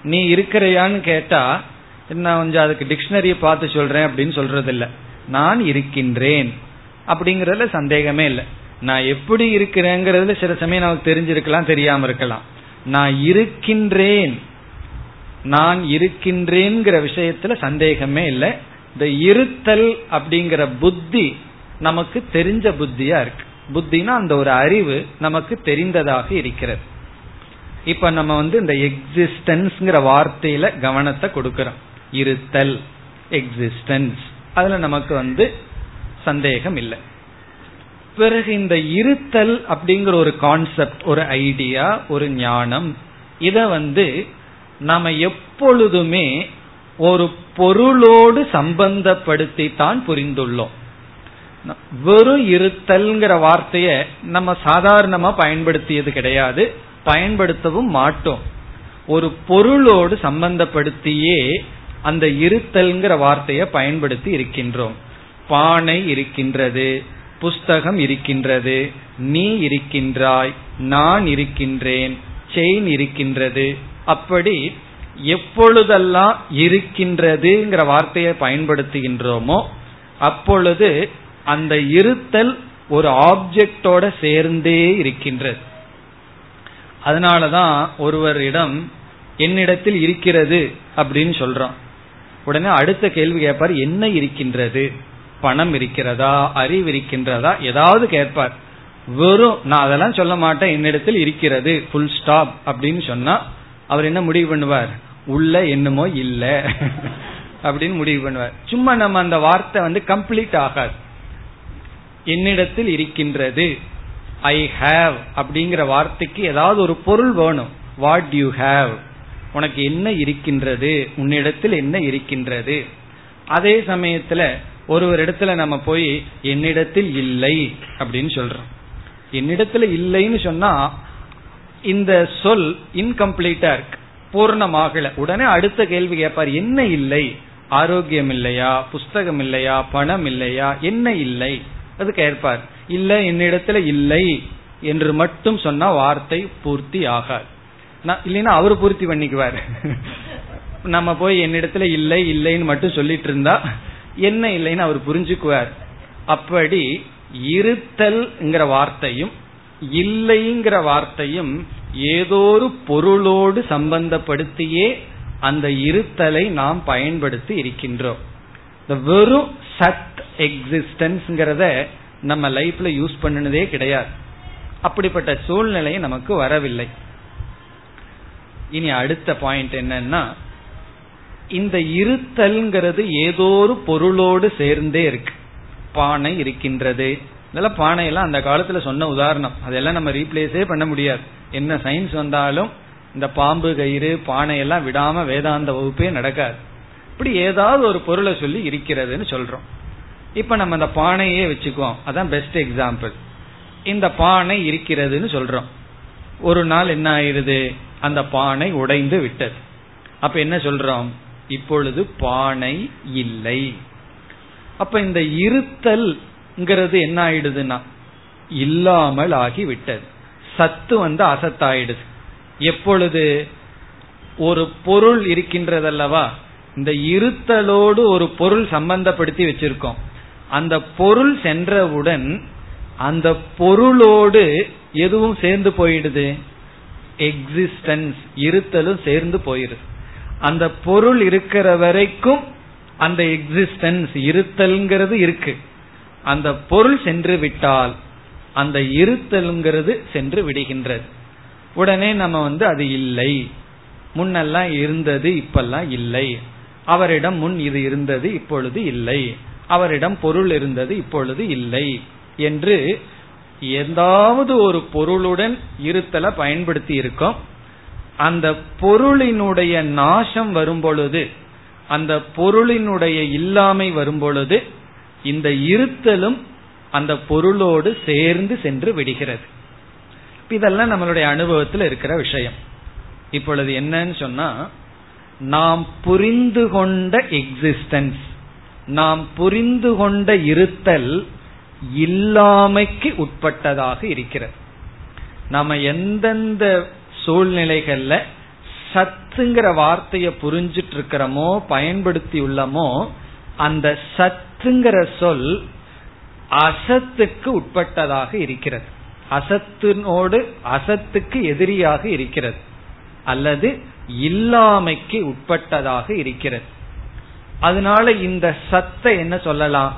நீ இருக்கிறையான்னு கேட்டா நான் கொஞ்சம் அதுக்கு டிக்ஷனரியை பார்த்து சொல்றேன் அப்படின்னு சொல்றது இல்ல நான் இருக்கின்றேன் அப்படிங்கறதுல சந்தேகமே இல்லை. நான் எப்படி இருக்கிறேங்கிறதுல சில சமயம் நமக்கு தெரிஞ்சிருக்கலாம் தெரியாம இருக்கலாம். நான் இருக்கின்றேன். நான் இருக்கின்றேங்கிற விஷயத்துல சந்தேகமே இல்லை. இந்த இருத்தல் அப்படிங்கிற புத்தி நமக்கு தெரிஞ்ச புத்தியா இருக்கு. புத்தினா அந்த ஒரு அறிவு நமக்கு தெரிந்ததாக இருக்கிறது. இப்ப நம்ம வந்து இந்த எக்ஸிஸ்டன்ஸ்ங்கிற வார்த்தையில கவனத்தை கொடுக்கிறோம். இருத்தல் எக்ஸிஸ்டன்ஸ் அதுல நமக்கு வந்து சந்தேகம் இல்லை. பிறகு இந்த இருத்தல் அப்படிங்கிற ஒரு கான்செப்ட் ஒரு ஐடியா ஒரு ஞானம் இத வந்து நாம எப்பொழுதுமே ஒரு பொருளோடு சம்பந்தப்படுத்தி தான் புரிந்துள்ளோம். வெறும் இருத்தல்ங்கிற வார்த்தைய நம்ம சாதாரணமா பயன்படுத்தியது கிடையாது. பயன்படுத்தவும் மாட்டோம். ஒரு பொருளோடு சம்பந்தப்படுத்தியே அந்த இருத்தல்ங்கிற வார்த்தையை பயன்படுத்தி இருக்கின்றோம். பானை இருக்கின்றது புஸ்தகம் இருக்கின்றது நீ இருக்கின்றாய் நான் இருக்கின்றேன் செயின் இருக்கின்றது. அப்படி எப்பொழுதெல்லாம் இருக்கின்றதுங்கிற வார்த்தையை பயன்படுத்துகின்றோமோ அப்பொழுது அந்த இருத்தல் ஒரு ஆப்ஜெக்டோட சேர்ந்தே இருக்கின்றது. அதனாலதான் ஒருவரிடம் என்னிடத்தில் இருக்கிறது அப்படின்னு சொல்றோம். உடனே அடுத்த கேள்வி கேட்பார் என்ன இருக்கின்றது? பணம் இருக்கிறதா? அறிவு இருக்கின்றதா? ஏதாவது கேட்பார். வெறும் நான் அதெல்லாம் சொல்ல மாட்டேன் என்னிடத்தில் இருக்கிறது ஃபுல் ஸ்டாப் அப்படின்னு சொன்னா அவர் என்ன முடிவு பண்ணுவார்? உள்ள என்னமோ இல்ல அப்படின்னு முடிவு பண்ணுவார். சும்மா நம்ம அந்த வார்த்தை வந்து கம்ப்ளீட் ஆகாது. என்னிடத்தில் இருக்கின்றது. ஐ ஹாவ் அப்படிங்கிற வார்த்தைக்கு ஏதாவது ஒரு பொருள் வேணும். வாட் யூ ஹாவ் உனக்கு என்ன இருக்கின்றது? உன்னிடத்தில் என்ன இருக்கின்றது? அதே சமயத்துல ஒருவர் இடத்துல நம்ம போய் என்னிடத்தில் இல்லை அப்படின்னு சொல்றோம். என்னிடத்துல இல்லைன்னு சொன்னா இந்த சொல் இன்கம்ப்ளீட்டா இருக்கு. பூர்ணமாகல. உடனே அடுத்த கேள்வி கேட்பார் என்ன இல்லை? ஆரோக்கியம் இல்லையா? புஸ்தகம் இல்லையா? பணம் இல்லையா? என்ன இல்லை? அது கேட்பார் இல்ல என்னிடத்துல இல்லை என்று மட்டும் சொன்னா வார்த்தை பூர்த்தி ஆகாது. இல்லைன்னா அவர் பூர்த்தி பண்ணிக்குவார். *laughs* நம்ம போய் என்னிடத்துல இல்லை இல்லைன்னு மட்டும் சொல்லிட்டு இருந்தா என்ன இல்லைன்னு அவர் புரிஞ்சுக்குவார். அப்படி இருத்தல்ங்கிற வார்த்தையும் இல்லைங்கிற வார்த்தையும் ஏதோ ஒரு பொருளோடு சம்பந்தப்படுத்தியே அந்த இருத்தலை நாம் பயன்படுத்தி இருக்கின்றோம். வெறும் சத் எக்ஸிஸ்டன்ஸ்ங்கிறத நம்ம லைஃப்ல யூஸ் பண்ணினதே கிடையாது. அப்படிப்பட்ட சூழ்நிலை நமக்கு வரவில்லை. இனி அடுத்த பாயிண்ட் என்னன்னா இந்த இருத்தல்ங்கிறது ஏதோ ஒரு பொருளோடு சேர்ந்தே இருக்கு. பானை இருக்கின்றது. இதெல்லாம் பானையெல்லாம் அந்த காலத்துல சொன்ன உதாரணம். அதெல்லாம் நம்ம ரீப்ளேஸே பண்ண முடியாது. என்ன சயின்ஸ் வந்தாலும் இந்த பாம்பு கயிறு பானையெல்லாம் விடாம வேதாந்த வகுப்பே நடக்காது. இப்படி ஏதாவது ஒரு பொருளை சொல்லி இருக்கிறதுன்னு சொல்றோம். இப்ப நம்ம அந்த பானையே வச்சுக்குவோம். அதான் பெஸ்ட் எக்ஸாம்பிள் இந்த பானை இருக்கிறதுன்னு சொல்றோம். ஒரு நாள் என்ன ஆயிருது அந்த பானை உடைந்து விட்டது. அப்ப என்ன சொல்றோம்? இப்பொழுது பானை இல்லை. அப்ப இந்த இருத்தல்ங்கிறது என்ன ஆயிடுதுன்னா இல்லாமல் ஆகி விட்டது. சத்து வந்து அசத்தாயிடுது. எப்பொழுது? ஒரு பொருள் இருக்கின்றதல்லவா? இந்த இருத்தலோடு ஒரு பொருள் சம்பந்தப்படுத்தி வச்சிருக்கோம். அந்த பொருள் சென்றவுடன் அந்த பொருளோடு எதுவும் சேர்ந்து போயிடுது? எக்ஸிஸ்டன்ஸ் இருத்தலும் சேர்ந்து போயிருது அந்த பொருள் இருக்கிற வரைக்கும் அந்த எக்ஸிஸ்டன்ஸ் இருத்தல்ங்கிறது இருக்கு. அந்த பொருள் சென்று விட்டால் அந்த இருத்தல்ங்கிறது சென்று விடுகின்றது. உடனே நம்ம வந்து அது இல்லை. முன்னெல்லாம் இருந்தது இப்பெல்லாம் இல்லை. அவரிடம் முன் இது இருந்தது இப்பொழுது இல்லை. அவரிடம் பொருள் இருந்தது இப்பொழுது இல்லை என்று ஏதாவது ஒரு பொருளுடன் இருத்தலை பயன்படுத்தி இருக்கோம். அந்த பொருளினுடைய நாசம் வரும்பொழுது அந்த பொருளினுடைய இல்லாமை வரும்பொழுது இந்த இருத்தலும் அந்த பொருளோடு சேர்ந்து சென்று விடுகிறது. இதெல்லாம் நம்மளுடைய அனுபவத்தில் இருக்கிற விஷயம். இப்பொழுது என்னன்னு சொன்னா நாம் புரிந்து கொண்ட எக்ஸிஸ்டன்ஸ் நாம் புரிந்து கொண்ட இருத்தல் இல்லாமைக்கு உட்பட்டதாக இருக்கிறது. நம்ம எந்தெந்த சூழ்நிலைகள்ல சத்துங்கிற வார்த்தையை புரிஞ்சிட்டு இருக்கிறோமோ பயன்படுத்தி உள்ளமோ அந்த சத்துங்கிற சொல் அசத்துக்கு உட்பட்டதாக இருக்கிறது. அசத்தினோடு அசத்துக்கு எதிரியாக இருக்கிறது. அல்லது இல்லாமைக்கு உட்பட்டதாக இருக்கிறது. அதனால இந்த சத்தை என்ன சொல்லலாம்?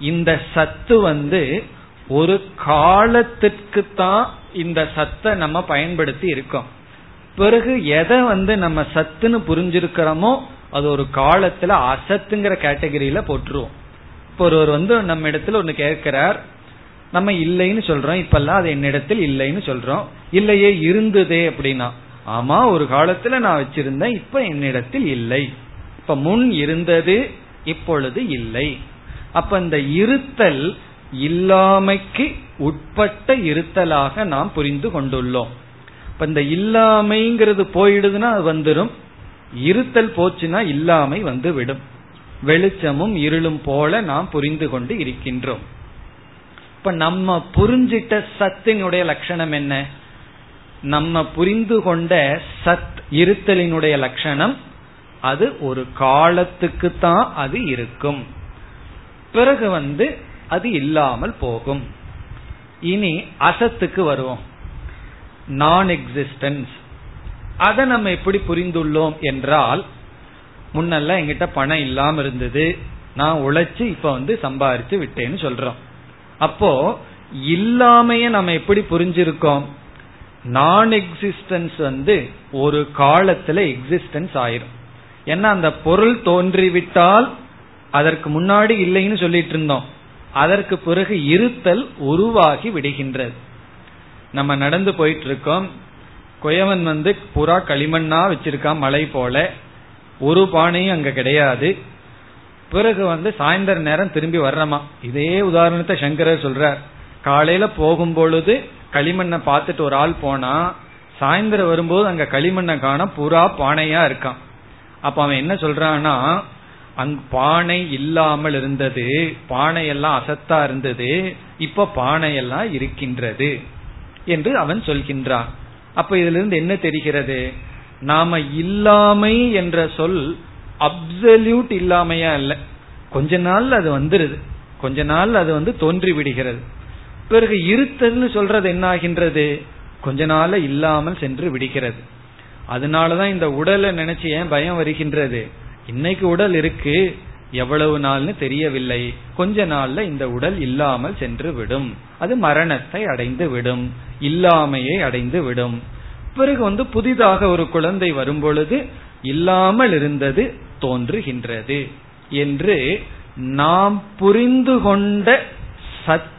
இந்த சத்து வந்து ஒரு காலத்திற்கு தான் இந்த சத்தை நம்ம பயன்படுத்தி இருக்கோம். பிறகு எதை வந்து நம்ம சத்துன்னு புரிஞ்சிருக்கிறோமோ அது ஒரு காலத்துல அசத்துங்கிற கேட்டகரியில போட்டுருவோம் இப்போ ஒருவர் வந்து நம்ம இடத்துல ஒன்னு கேட்கிறார் நம்ம இல்லைன்னு சொல்றோம் இப்பெல்லாம் அது என்னிடத்தில் இல்லைன்னு சொல்றோம். இல்லையே இருந்ததே அப்படின்னா ஆமா ஒரு காலத்துல நான் வச்சிருந்தேன் இப்ப என்னிடத்தில் இல்லை. இப்ப முன் இருந்தது இப்பொழுது இல்லை. அப்ப இந்த இருத்தல் இல்லாமைக்கு உட்பட்ட இருத்தலாக நாம் புரிந்து கொண்டுள்ளோம். இப்ப இந்த இல்லாமைங்கிறது போயிடுதுன்னா அது வந்துடும் இருத்தல் போச்சுன்னா இல்லாமை வந்து விடும் வெளிச்சமும் இருளும் போல நாம் புரிந்து கொண்டு இருக்கின்றோம். இப்ப நம்ம புரிஞ்சிட்ட சத்தினுடைய லட்சணம் என்ன? நம்ம புரிந்து கொண்ட சத் இருத்தலினுடைய லட்சணம் அது ஒரு காலத்துக்கு தான் அது இருக்கும். பிறகு வந்து அது இல்லாமல் போகும். இனி அசத்துக்கு வருவோம். நான் எக்ஸிஸ்டன்ஸ் அதை நம்ம எப்படி புரிந்துள்ளோம் என்றால் முன்னெல்லாம் எங்கிட்ட பணம் இல்லாம இருந்தது. நான் உழைச்சு இப்ப வந்து சம்பாரிச்சு விட்டேன்னு சொல்றோம். அப்போ இல்லாமைய நம்ம எப்படி புரிஞ்சிருக்கோம்? நான் எக்ஸிஸ்டன்ஸ் வந்து ஒரு காலத்துல எக்ஸிஸ்டன்ஸ் ஆயிரும். ஏன்னா அந்த பொருள் தோன்றிவிட்டால் அதற்கு முன்னாடி இல்லைன்னு சொல்லிட்டு இருந்தோம். அதற்கு பிறகு இருத்தல் உருவாகி விடுகின்றது. நம்ம நடந்து போயிட்டு இருக்கோம். குயவன் வந்து புறா களிமண்ணா வச்சிருக்கான் மலை போல. ஒரு பானையும் அங்க கிடையாது. பிறகு வந்து சாயந்தர நேரம் திரும்பி வர்றமா. இதே உதாரணத்தை சங்கரர் சொல்றார். காலையில போகும் பொழுது களிமண்ணை பார்த்துட்டு ஒரு ஆள் போனா சாயந்தரம் வரும்போது அங்க களிமண்ணை காண புறா பானையா இருக்கான். அப்ப அவன் என்ன சொல்றான்னா அங் பானை இல்லாமல் இருந்தது பானை எல்லாம் அசத்தா இருந்தது இப்ப பானையெல்லாம் இருக்கின்றது என்று அவன் சொல்கின்றான். அப்ப இதுல இருந்து என்ன தெரிகிறது? நாம இல்லாமை என்ற சொல் அப்சல்யூட் இல்லாமையா இல்ல கொஞ்ச நாள் அது வந்துருது. கொஞ்ச நாள் அது வந்து தோன்றி விடுகிறது பிறகு இருத்தல்னு சொல்றது என்ன ஆகின்றது கொஞ்ச நாள இல்லாமல் சென்று விடுகிறது. அதனாலதான் இந்த உடலை நினைச்சு ஏன் பயம் வருகின்றது? இன்னைக்கு உடல் இருக்கு எவ்வளவு நாள்னு தெரியவில்லை. கொஞ்ச நாள்ல இந்த உடல் இல்லாமல் சென்று விடும். அது மரணத்தை அடைந்து விடும். இல்லாமையை அடைந்து விடும். பிறகு வந்து புதிதாக ஒரு குழந்தை வரும் பொழுது இல்லாமல் இருந்தது தோன்றுகின்றது என்று நாம் புரிந்து கொண்ட சத்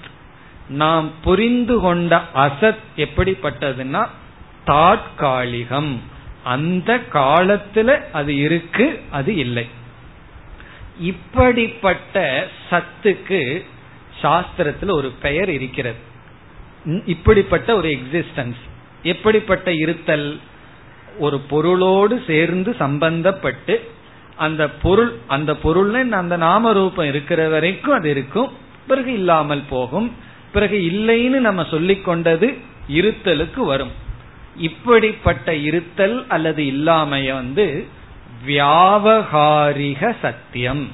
நாம் புரிந்து கொண்ட அசத் எப்படிப்பட்டதுன்னா தாட்காலிகம் அந்த காலத்துல அது இருக்கு அது இல்லை. இப்படிப்பட்ட சத்துக்கு சாஸ்திரத்துல ஒரு பெயர் இருக்கிறது. இப்படிப்பட்ட ஒரு எக்ஸிஸ்டன்ஸ் எப்படிப்பட்ட இருத்தல் ஒரு பொருளோடு சேர்ந்து சம்பந்தப்பட்டு அந்த பொருள் அந்த பொருள் அந்த நாம ரூபம் இருக்கிற வரைக்கும் அது இருக்கும். பிறகு இல்லாமல் போகும். பிறகு இல்லைன்னு நம்ம சொல்லிக் கொண்டது இருத்தலுக்கு வரும். இப்படிப்பட்ட இருத்தல் அல்லது இல்லாமைய வந்து வியாவகாரிக சத்தியம்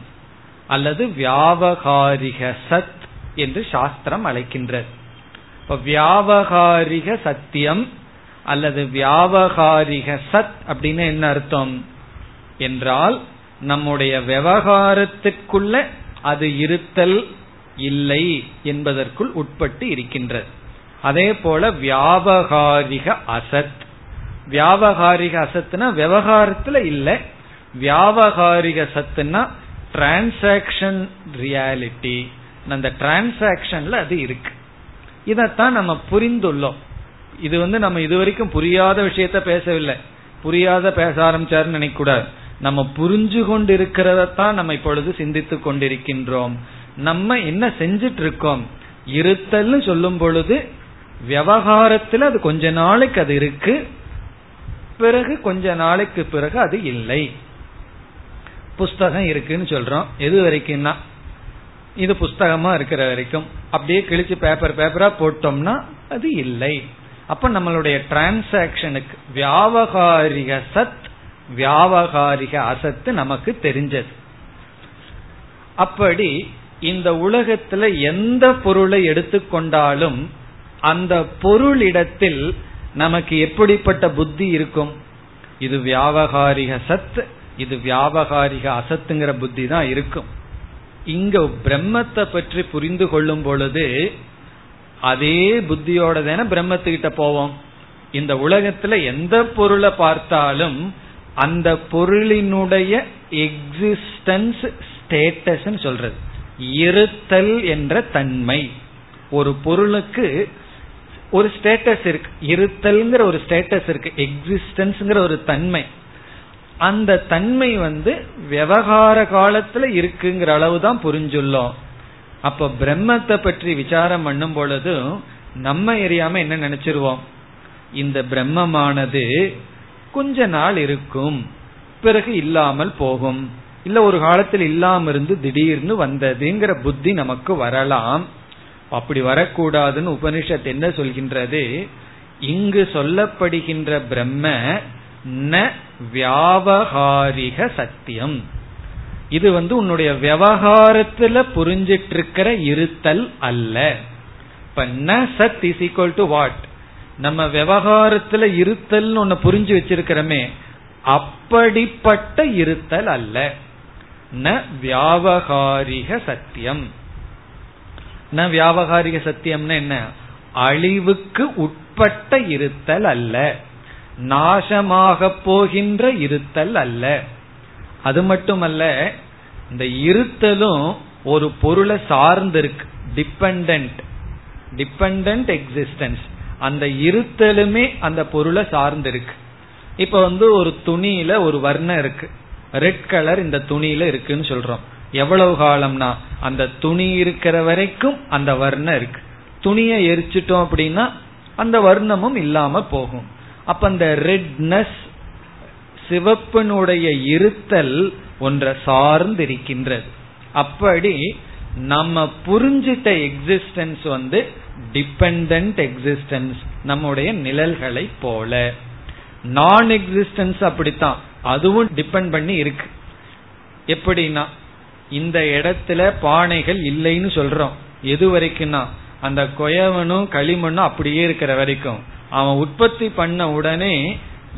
அல்லது வியாவகாரிக சத் என்று சாஸ்திரம் அழைக்கின்றது. இப்ப வியாவகாரிக சத்தியம் அல்லது வியாவகாரிக சத் அப்படின்னு என்ன அர்த்தம்? என்றால் நம்முடைய விவகாரத்திற்குள்ள அது இருத்தல் இல்லை என்பதற்குள் உட்பட்டு இருக்கின்றது. அதே போல வியாபகாரிக அசத். வியாபகாரிக அசத்துனா விவகாரத்துல இல்ல. வியாபகாரிக சத்துனா டிரான்சாக்சன் ரியாலிட்டி அந்த டிரான்சாக்சன்ல அது இருக்கு. இதத்தான் நம்ம புரிந்துள்ளோம். இது வந்து நம்ம இதுவரைக்கும் புரியாத விஷயத்த பேசவில்லை. புரியாத பேச ஆரம்பிச்சாருன்னு நினைக்க கூடாது நம்ம புரிஞ்சு கொண்டிருக்கிறதான் நம்ம இப்பொழுது சிந்தித்துக் கொண்டிருக்கின்றோம். நம்ம என்ன செஞ்சிட்டு இருக்கோம் இருத்தல்னு சொல்லும் பொழுது விவகாரத்தில் அது கொஞ்ச நாளைக்கு அது இருக்கு பிறகு கொஞ்ச நாளைக்கு பிறகு அது இல்லை. புஸ்தகம் இருக்குன்னு சொல்றோம். எது வரைக்கும்னா இது புஸ்தகமா இருக்கிற வரைக்கும். அப்படியே கிழிச்சு பேப்பர் பேப்பரா போட்டோம்னா அது இல்லை. அப்ப நம்மளுடைய டிரான்சாக்சனுக்கு வியாபகாரிக சத் வியாபகாரிக அசத்து நமக்கு தெரிஞ்சது. அப்படி இந்த உலகத்துல எந்த பொருளை எடுத்துக்கொண்டாலும் அந்த பொருளிடத்தில் நமக்கு எப்படிப்பட்ட புத்தி இருக்கும்? இது வியாபகாரிக சத் இது வியாபகாரிக அசத்துங்கிற புத்தி தான் இருக்கும். இங்க பிரம்மத்தை பற்றி புரிந்து கொள்ளும் பொழுது அதே புத்தியோட தானே பிரம்மத்துக்கிட்ட போவோம். இந்த உலகத்துல எந்த பொருளை பார்த்தாலும் அந்த பொருளினுடைய எக்ஸிஸ்டன்ஸ் ஸ்டேட்டஸ் சொல்றது. இருத்தல் என்ற தன்மை. ஒரு பொருளுக்கு ஒரு ஸ்டேட்டஸ் இருக்கு. இருத்தல்ங்கிற ஒரு ஸ்டேட்டஸ் இருக்கு. எக்ஸிஸ்டன்ஸ்ங்கிற ஒரு தன்மை. அந்த தன்மை வந்து விவகார காலத்துல இருக்குங்கிற அளவு தான் புரிஞ்சுள்ளோம். அப்ப பிரம்மத்தை பற்றி விசாரம் பண்ணும் பொழுதும் நம்ம எரியாம என்ன நினைச்சிருவோம்? இந்த பிரம்மமானது கொஞ்ச நாள் இருக்கும். பிறகு இல்லாமல் போகும். இல்ல ஒரு காலத்தில் இல்லாம இருந்து திடீர்னு வந்ததுங்கிற புத்தி நமக்கு வரலாம். அப்படி வரக்கூடாதுன்னு உபனிஷத் என்ன சொல்கின்றது? இங்கு சொல்லப்படுகின்ற பிரம்ம ந வியாபகாரிக சத்தியம். இது வந்து உன்னுடைய விவகாரத்துல புரிஞ்சிட்டு இருக்கிற இருத்தல் அல்ல. இப்ப ந சத் இஸ் ஈக்வல் டு வாட் நம்ம விவகாரத்துல இருத்தல் ஒன்னு புரிஞ்சு வச்சிருக்கிறோமே அப்படிப்பட்ட இருத்தல் அல்ல. ந வியாவகாரிக சத்தியம். ந வியாவகாரிக சத்தியம்னா என்ன? அழிவுக்கு உட்பட்ட இருத்தல் அல்ல. நாசமாக போகின்ற இருத்தல் அல்ல. அது மட்டுமல்ல இந்த இருத்தலும் ஒரு பொருளை சார்ந்து இருக்கு டிபெண்ட் டிபெண்ட் எக்ஸிஸ்டன்ஸ் அந்த இருத்தலுமே அந்த பொருளை சார்ந்து இருக்கு இப்ப வந்து ஒரு துணியில ஒரு வர்ணம் இருக்கு. ரெட் கலர் இந்த துணியில இருக்குன்னு சொல்றோம். எவ்வளவு காலம்னா அந்த துணி இருக்கிற வரைக்கும் அந்த வர்ணம் இருக்கு. துணியை எரிச்சிட்டோம் அப்படின்னா அந்த வர்ணமும் இல்லாம போகும். அப்ப அந்த ரெட்னஸ் சிவப்பினுடைய இருத்தல் ஒன்றை சார்ந்து இருக்கின்றது அப்படி நம்ம புரிஞ்சிட்ட எக்ஸிஸ்டன்ஸ் வந்து டிபெண்ட் எக்ஸிஸ்டன்ஸ் நம்முடைய நிழல்களை போல. நான் எக்ஸிஸ்டன்ஸ் அப்படித்தான். அதுவும் டிபெண்ட் பண்ணி இருக்கு. எப்படின்னா இந்த இடத்துல பானைகள் இல்லைன்னு சொல்றோம். எது வரைக்கும்னா அந்த கொயவனும் களிமண்ணும் அப்படியே இருக்கிற வரைக்கும். அவன் உற்பத்தி பண்ண உடனே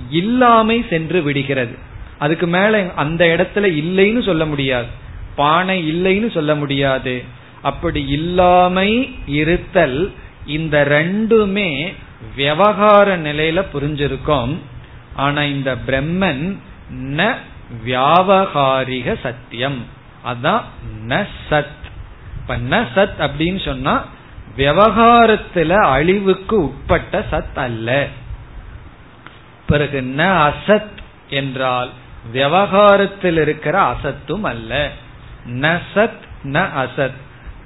இல்லாமை சென்று விடுகிறது. அதுக்கு மேல அந்த இடத்துல இல்லைன்னு சொல்ல முடியாது. பானை இல்லைன்னு சொல்ல முடியாது. அப்படி இல்லாமை இருத்தல் இந்த ரெண்டுமே விவகார நிலையில புரிஞ்சிருக்கோம். ஆனா இந்த பிரம்மன் ந வியாபகாரிக சத்தியம். அதான் ந சத். இப்ப ந சத் அப்படின்னு சொன்னா விவகாரத்துல அழிவுக்கு உட்பட்ட சத் அல்ல. பிறகு ந அசத் என்றால் விவகாரத்தில் இருக்கிற அசத்தும் அல்ல. ந சத் ந அசத்.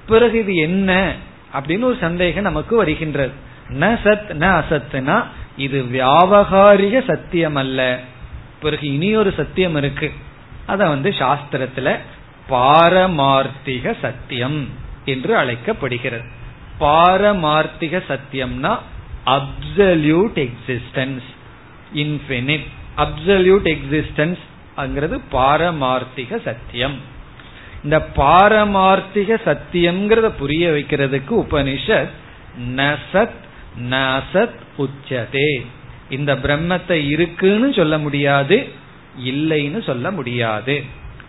பிறகு இது என்ன அப்படின்னு ஒரு சந்தேகம் நமக்கு வருகின்றது. ந சத் ந அசத்னா இது வியாபகாரிக சத்தியம் அல்ல. பிறகு இனி ஒரு சத்தியம் இருக்கு. அத வந்து சாஸ்திரத்துல பாரமார்த்திக சத்தியம் என்று அழைக்கப்படுகிறது. பாரமார்த்திக சத்தியம்னா absolute existence infinite absolute existence அங்கிறது பாரமார்த்திக சத்தியம். இந்த பாரமார்த்திக சத்தியம்ங்கிறத புரிய வைக்கிறதுக்கு உபனிஷத் நசத் நசத் உச்சதே. இந்த பிரம்மத்தை இருக்குன்னு சொல்ல முடியாது இல்லைன்னு சொல்ல முடியாது.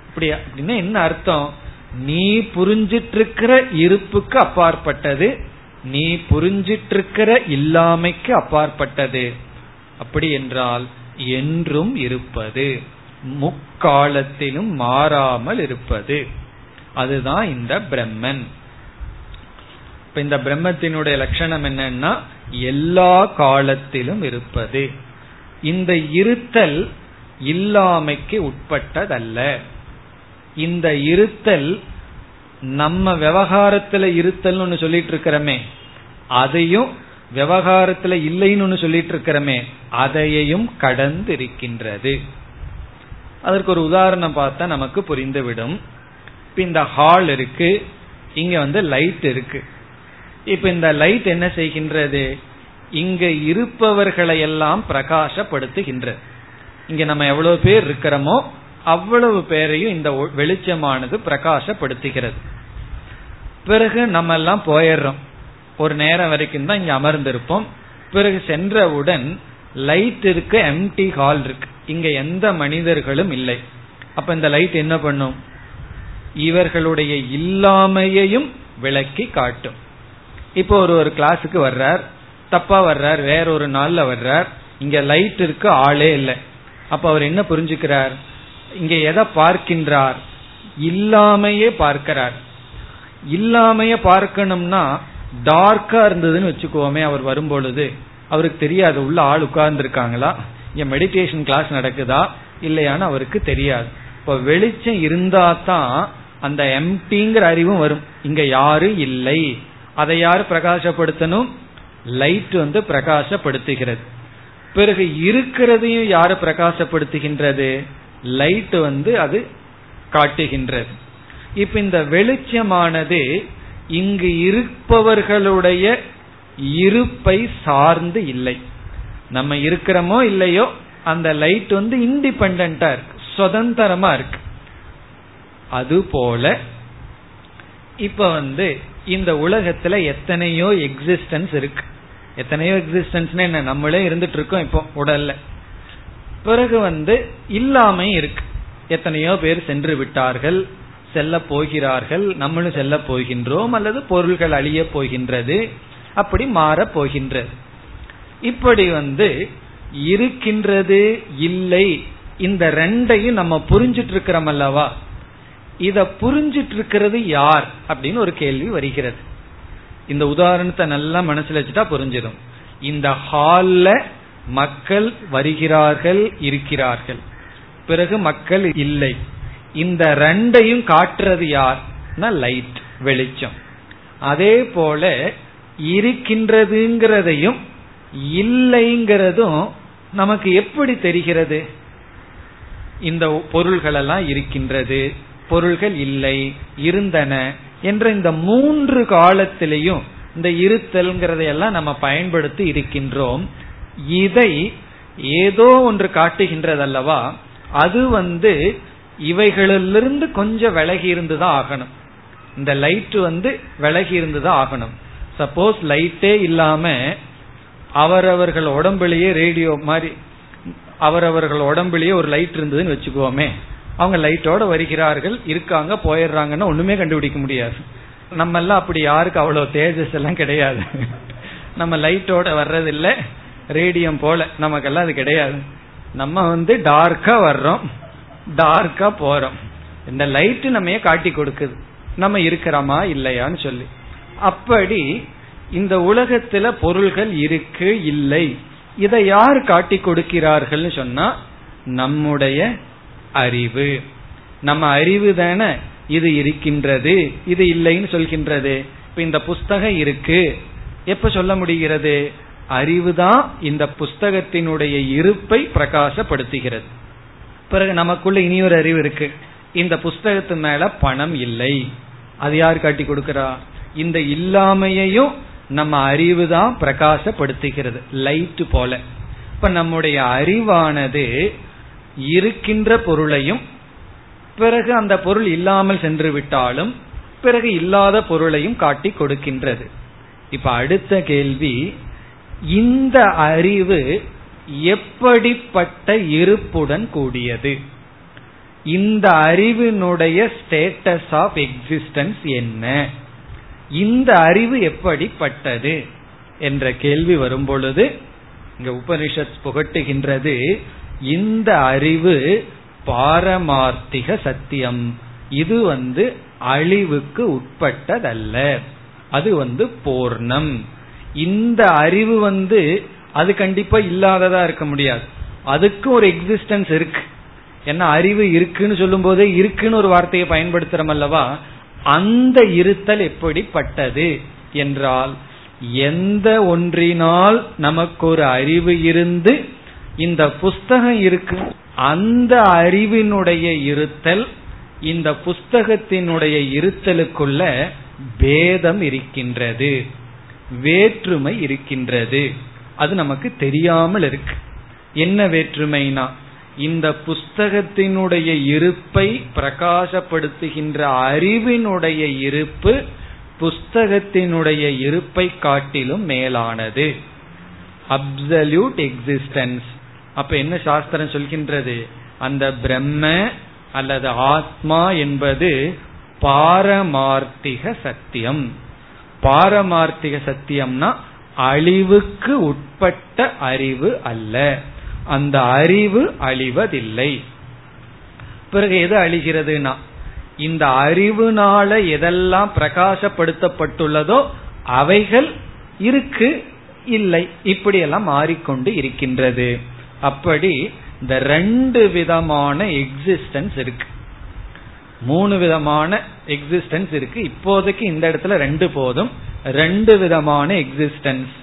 இப்படி அப்படின்னா என்ன அர்த்தம்? நீ புரிஞ்சிட்டு இருக்கிற இருப்புக்கு அப்பாற்பட்டது நீ புரிஞ்சிட்டு இருக்கிற இல்லாமைக்கு அப்பாற்பட்டது. அப்படி என்றால் என்றும் இருப்பது முக்காலத்திலும் மாறாமல் இருப்பது. அதுதான் இந்த பிரம்மன். இப்ப இந்த பிரம்மத்தினுடைய லட்சணம் என்னன்னா எல்லா காலத்திலும் இருப்பது. இந்த இருத்தல் இல்லாமைக்கு உட்பட்டதல்ல. இந்த இருத்தல் நம்ம விவகாரத்துல இருத்தல் ஒன்று சொல்லிட்டு இருக்கிறோமே அதையும் விவகாரத்துல இல்லைன்னு ஒன்று சொல்லிட்டு இருக்கிறோமே அதையையும் கடந்து இருக்கின்றது அதற்கு ஒரு உதாரணம் பார்த்தா நமக்கு புரிந்துவிடும். இப்ப இந்த ஹால் இருக்கு இங்க வந்து லைட் இருக்கு. இப்ப இந்த லைட் என்ன செய்கின்றது? இங்க இருப்பவர்களை எல்லாம் பிரகாசப்படுத்துகின்றது. இங்க நம்ம எவ்வளவு பேர் இருக்கிறோமோ அவ்வளவு பேரையும் இந்த வெளிச்சமானது பிரகாசப்படுத்துகிறது. பிறகு நம்ம எல்லாம் போயிடுறோம். ஒரு நேரம் வரைக்கும் தான் இங்க அமர்ந்திருப்போம். பிறகு சென்றவுடன் லைட் இருக்கு எம்டி ஹால் இருக்கு. இங்க எந்த மனிதர்களும் இல்லை. அப்ப இந்த லைட் என்ன பண்ணும்? இவர்களுடைய இல்லாமையையும் விளக்கி காட்டும். இப்போ ஒரு ஒரு கிளாஸுக்கு வர்றார். தப்பா வர்றார். வேற ஒரு நாள்ல வர்றார். இங்க லைட் இருக்கு ஆளே இல்லை. அப்ப அவர் என்ன புரிஞ்சுக்கிறார்? இங்க எதை பார்க்கின்றார்? இல்லாமையே பார்க்கிறார். இல்லாமைய பார்க்கணும்னா டார்க்கா இருந்ததுன்னு வச்சுக்கோமே அவர் வரும்பொழுது. அவருக்கு தெரியாது உள்ள ஆள் உட்கார்ந்து இருக்காங்களா இங்க மெடிடேஷன் கிளாஸ் நடக்குதா? இல்லையான்னு அவருக்கு தெரியாது. இப்ப வெளிச்சம் இருந்தா தான் அந்த எம்டிங்கிற அறிவும் வரும். இங்க யாரும் இல்லை. அதை யாரு பிரகாசப்படுத்தணும்? லைட் வந்து பிரகாசப்படுத்துகிறது. பிறகு இருக்கிறதையும் யாரு பிரகாசப்படுத்துகின்றது? லைட் வந்து அது காட்டுகின்றது. இப்ப இந்த வெளிச்சமானது இங்கு இருப்பவர்களுடைய இருப்பை சார்ந்து இல்லை. நம்ம இருக்கிறோமோ இல்லையோ அந்த லைட் வந்து இண்டிபெண்டா இருக்கு சுதந்திரமா இருக்கு. அதுபோல இப்ப வந்து இந்த உலகத்துல எத்தனையோ எக்ஸிஸ்டன்ஸ் இருக்கு. எத்தனையோ எக்ஸிஸ்டன்ஸ் என்ன நம்மளே இருந்துட்டு இருக்கோம் இப்போ உடல்ல. பிறகு வந்து இல்லாம இருக்கு. எத்தனையோ பேர் சென்று விட்டார்கள் செல்ல போகிறார்கள் நம்மளும் செல்ல போகின்றோம் அல்லது பொருள்கள் அழிய போகின்றது அப்படி மாற போகின்றது. இப்படி வந்து இருக்கின்றது இல்லை இந்த ரெண்டையும் நம்ம புரிஞ்சிட்டு இருக்கிறோம் அல்லவா? இத புரிஞ்சிட்டு இருக்கிறது யார் அப்படின்னு ஒரு கேள்வி வருகிறது. இந்த உதாரணத்தை நல்லா மனசுல வச்சுட்டா புரிஞ்சிடும். இந்த ஹால்ல மக்கள் வருகிறார்கள் இருக்கிறார்கள். பிறகு மக்கள் இல்லை. இந்த ரெண்டையும் காட்டுறது யார் லைட் வெளிச்சம். அதே போல இருக்கின்றதுங்கிறதையும் இல்லைங்கிறதும் நமக்கு எப்படி தெரிகிறது? இந்த பொருள்கள் எல்லாம் இருக்கின்றது. பொருள்கள் இல்லை இருந்தன என்ற இந்த மூன்று காலத்திலையும் இந்த இருத்தல்ங்கிறதையெல்லாம் நம்ம பயன்படுத்தி இருக்கின்றோம். இதை ஏதோ ஒன்று காட்டுகின்றதல்லவா? அது வந்து இவைகளிலிருந்து கொஞ்சம் விலகி இருந்துதான் ஆகணும். இந்த லைட் வந்து விலகி இருந்துதான் ஆகணும். சப்போஸ் லைட்டே இல்லாம அவரவர்கள் உடம்புலயே ரேடியோ மாதிரி அவரவர்கள் உடம்புலயே ஒரு லைட் இருந்ததுன்னு வச்சுக்கோமே. அவங்க லைட்டோட வருகிறார்கள் இருக்காங்க போயிடுறாங்கன்னா ஒண்ணுமே கண்டுபிடிக்க முடியாது. நம்ம எல்லாம் அப்படி யாருக்கு அவ்வளவு தேஜஸ் எல்லாம் கிடையாது. நம்ம லைட்டோட வர்றதில்ல ரேடியம் போல நமக்கெல்லாம் அது கிடையாது. நம்ம வந்து டார்க்கா வர்றோம் டார்க்கா போறோம். இந்த லைட் நம்ம காட்டி கொடுக்குது. நம்ம இருக்கிறோமா இல்லையான்னு சொல்லி. அப்படி இந்த உலகத்துல பொருள்கள் இருக்கு இல்லை. இதை யார் காட்டி கொடுக்கிறார்கள் சொன்னா நம்முடைய அறிவு. நம்ம அறிவு தானே இது இருக்கின்றது இது இல்லைன்னு சொல்கின்றது. இப்ப இந்த புஸ்தகம் இருக்கு. எப்ப சொல்ல முடிகிறது? அறிவுதான் இந்த புஸ்தகத்தினுடைய இருப்பை பிரகாசப்படுத்துகிறது. பிறகு நமக்குள்ள ஒரு அறிவு இருக்கு. இந்த புஸ்தகத்து மேல பணம் இல்லை. அது யார் காட்டி கொடுக்கிறா? இந்த இல்லாமையையும் நம்ம அறிவு தான் பிரகாசப்படுத்துகிறது. லைட் போல. இப்ப நம்முடைய அறிவானது இருக்கின்ற பொருளையும் பிறகு அந்த பொருள் இல்லாமல் சென்று விட்டாலும் பிறகு இல்லாத பொருளையும் காட்டி கொடுக்கின்றது. இப்ப அடுத்த கேள்வி இந்த அறிவு எப்படிப்பட்ட இருப்புடன் கூடியது? இந்த அறிவினுடைய ஸ்டேட்டஸ் ஆஃப் எக்ஸிஸ்டன்ஸ் என்ன? இந்த அறிவு எப்படிப்பட்டது? என்ற கேள்வி வரும்பொழுது இங்க உபனிஷத் புகட்டுகின்றது இந்த அறிவு பாரமார்த்திக சத்தியம். இது வந்து அழிவுக்கு உட்பட்டதல்ல. அது வந்து பூர்ணம். இந்த அறிவு வந்து அது கண்டிப்பா இல்லாததா இருக்க முடியாது. அதுக்கு ஒரு எக்ஸிஸ்டன்ஸ் இருக்கு. என்ன அறிவு இருக்குன்னு சொல்லும் போதே இருக்குன்னு ஒரு வார்த்தையை பயன்படுத்துறோம் அல்லவா? அந்த இருத்தல் எப்படிப்பட்டது என்றால் எந்த ஒன்றினால் நமக்கு ஒரு அறிவு இருந்து இந்த புஸ்தகம் இருக்கு. அந்த அறிவினுடைய இருத்தல் இந்த புஸ்தகத்தினுடைய இருத்தலுக்குள்ள பேதம் இருக்கின்றது. வேற்றுமை இருக்கின்றது. அது நமக்கு தெரியாமல் இருக்கு. என்ன வேற்றுமைனா இந்த புஸ்தகத்தினுடைய இருப்பை பிரகாசப்படுத்துகின்ற அறிவினுடைய இருப்பு புஸ்தகத்தினுடைய இருப்பை காட்டிலும் மேலானது. அப்சல்யூட் எக்ஸிஸ்டன்ஸ் அப்ப என்ன சாஸ்திரம் சொல்கின்றது? அந்த பிரம்ம அல்லது ஆத்மா என்பது பாரமார்த்திக சத்தியம். பாரமார்த்திக சத்தியம்னா அழிவுக்கு உட்பட்ட அறிவு அல்ல. அந்த அறிவு அழிவதில்லை. பிறகு எது அழிகிறதுனா இந்த அறிவுனால எதெல்லாம் பிரகாசப்படுத்தப்பட்டுள்ளதோ அவைகள் இருக்கு இல்லை இப்படியெல்லாம் மாறிக்கொண்டு இருக்கின்றது. அப்படி இந்த ரெண்டு விதமான எக்ஸிஸ்டன்ஸ் இருக்கு. மூணு விதமான எக்ஸிஸ்டன்ஸ் இருக்கு. இப்போதைக்கு இந்த இடத்துல ரெண்டு போதும். ரெண்டு விதமான எக்ஸிஸ்டன்ஸ்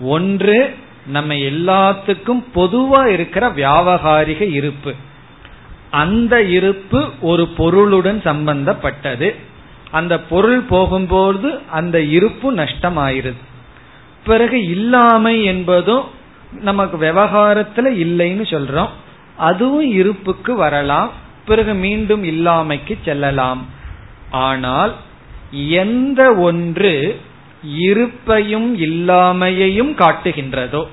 ஒன்று நம்ம எல்லாத்துக்கும் பொதுவா இருக்கிற வியாபகாரிக இருப்பு. அந்த இருப்பு ஒரு பொருளுடன் சம்பந்தப்பட்டது. அந்த பொருள் போகும்போது அந்த இருப்பு நஷ்டமாயிருது பிறகு இல்லாமை என்பதும் நமக்கு விவகாரத்துல இல்லைன்னு சொல்றோம். அதுவும் இருப்புக்கு வரலாம். பிறகு மீண்டும் இல்லாமைக்கு செல்லலாம். ஆனால் எந்த ஒன்று இருப்பையும் இல்லாமையையும் காட்டுகின்றதோ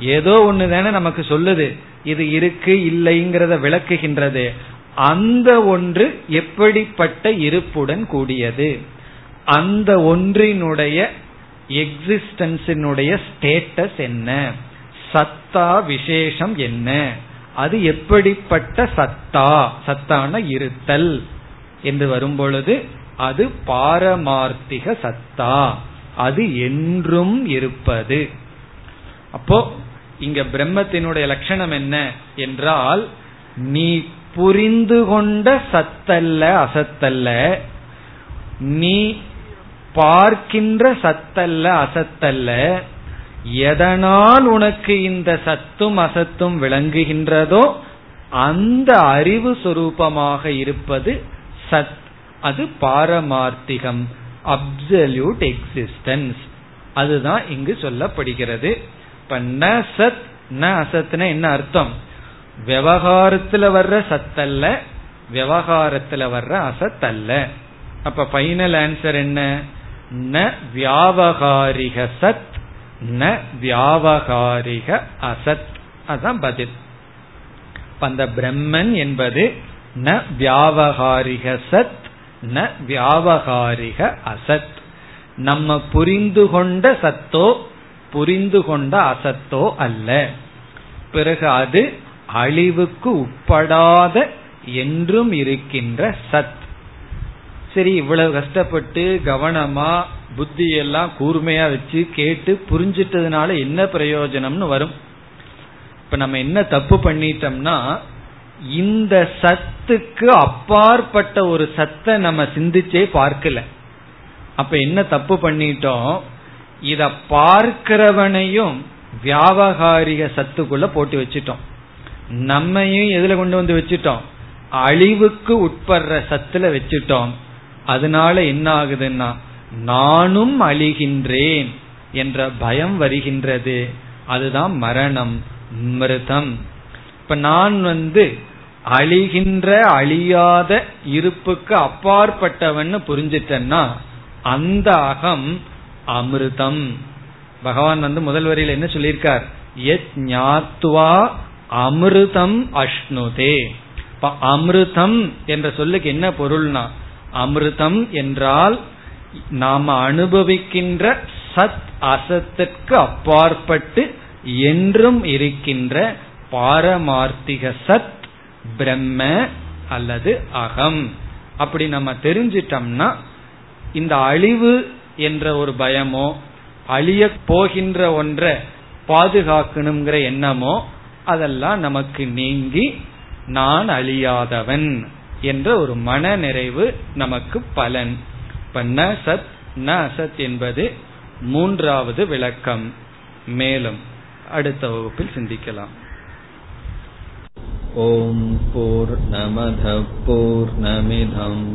ஏதோ ஒண்ணு தானே நமக்கு சொல்லுது. இது இருக்கு இல்லைங்கிறத விளக்குகின்றது. அந்த ஒன்று எப்படிப்பட்ட இருப்புடன் கூடியது? அந்த ஒன்றினுடைய எக்ஸிஸ்டன்ஸினுடைய ஸ்டேட்டஸ் என்ன? சத்தா விசேஷம் என்ன? அது எப்படிப்பட்ட சத்தா? சத்தான இருத்தல். என்று வரும்பொழுது அது பாரமார்த்திக சத்தா. அது என்றும் இருப்பது. அப்போ இங்க பிரம்மத்தினுடைய லட்சணம் என்ன என்றால் நீ புரிந்து கொண்ட சத்தல்ல அசத்தல்ல நீ பார்க்கின்ற சத்தல்ல அசத்தல்ல எதனால் உனக்கு இந்த சத்தும் அசத்தும் விளங்குகின்றதோ அந்த அறிவு சுரூபமாக இருப்பது சத். அது பாரமார்த்திகம் அப்சல்யூட் எக்ஸிஸ்டன்ஸ் அதுதான் இங்கு சொல்லப்படுகிறது. இப்ப ந சத் ந அசத்னா என்ன அர்த்தம்? விவகாரத்துல வர்ற சத்தல்ல விவகாரத்துல வர்ற அசத்தல்ல. அப்ப ஃபைனல் ஆன்சர் என்ன? ந வியாவகாரிக சத். ந வியாவகாரிக அசத். அதான் பதில். அந்த பிரம்மன் என்பது ந வியாவகாரிக சத் ந வியாவகாரிக அசத். நம்ம புரிந்து கொண்ட சத்தோ புரிந்து கொண்ட அசத்தோ அல்ல. பிறகு அது அழிவுக்கு உட்படாத என்றும் இருக்கின்ற சத். சரி இவ்வளவு கஷ்டப்பட்டு கவனமா புத்தியெல்லாம் கூர்மையா வச்சு கேட்டு புரிஞ்சிட்டதுனால என்ன பிரயோஜனம்னு வரும். இப்ப நம்ம என்ன தப்பு பண்ணிட்டோம்னா இந்த சத்துக்கு அப்பாற்பட்ட ஒரு சத்தை நம்ம சிந்திச்சே பார்க்கல. அப்ப என்ன தப்பு பண்ணிட்டோம்? இத பார்க்கிறவனையும் வியாபகாரிக சத்துக்குள்ள போட்டு வச்சிட்டோம். நம்மையும் எதுல கொண்டு வந்து வச்சுட்டோம்? அழிவுக்கு உட்படுற சத்துல வச்சுட்டோம். அதனால என்ன ஆகுதுன்னா நானும் அழிகின்றேன் என்ற பயம் வருகின்றது. அதுதான் மரணம் மிருதம் இப்ப நான் வந்து அழிகின்ற அழியாத இருப்புக்கு அப்பாற்பட்டவன்னு புரிஞ்சிட்டேன்னா அந்த அகம் அமிர்தம். பகவான் வந்து முதல் வரியில் என்ன சொல்லியிருக்கார்? எத் ஞாத்வா அமிர்தம் அஷ்ணுதே. அமிர்தம் என்ற சொல்லுக்கு என்ன பொருள்னா அமிர்தம் என்றால் நாம அனுபவிக்கின்ற சத் அசத்திற்கு அப்பாற்பட்டு என்றும் இருக்கின்ற பாரமார்த்திக சத் பிரம்ம அல்லது அகம். அப்படி நம்ம தெரிஞ்சிட்டோம்னா இந்த அழிவு என்ற ஒரு பயமோ அழிய போகின்ற ஒன்றை பாதுகாக்கணுங்கிற எண்ணமோ அதெல்லாம் நமக்கு நீங்கி நான் அழியாதவன் என்ற ஒரு மன நிறைவு நமக்கு பலன். இப்ப ந சத் ந அசத் என்பது மூன்றாவது விளக்கம். மேலும் அடுத்த வகுப்பில் சிந்திக்கலாம். ஓம் போர் நமத போர் நமிதம்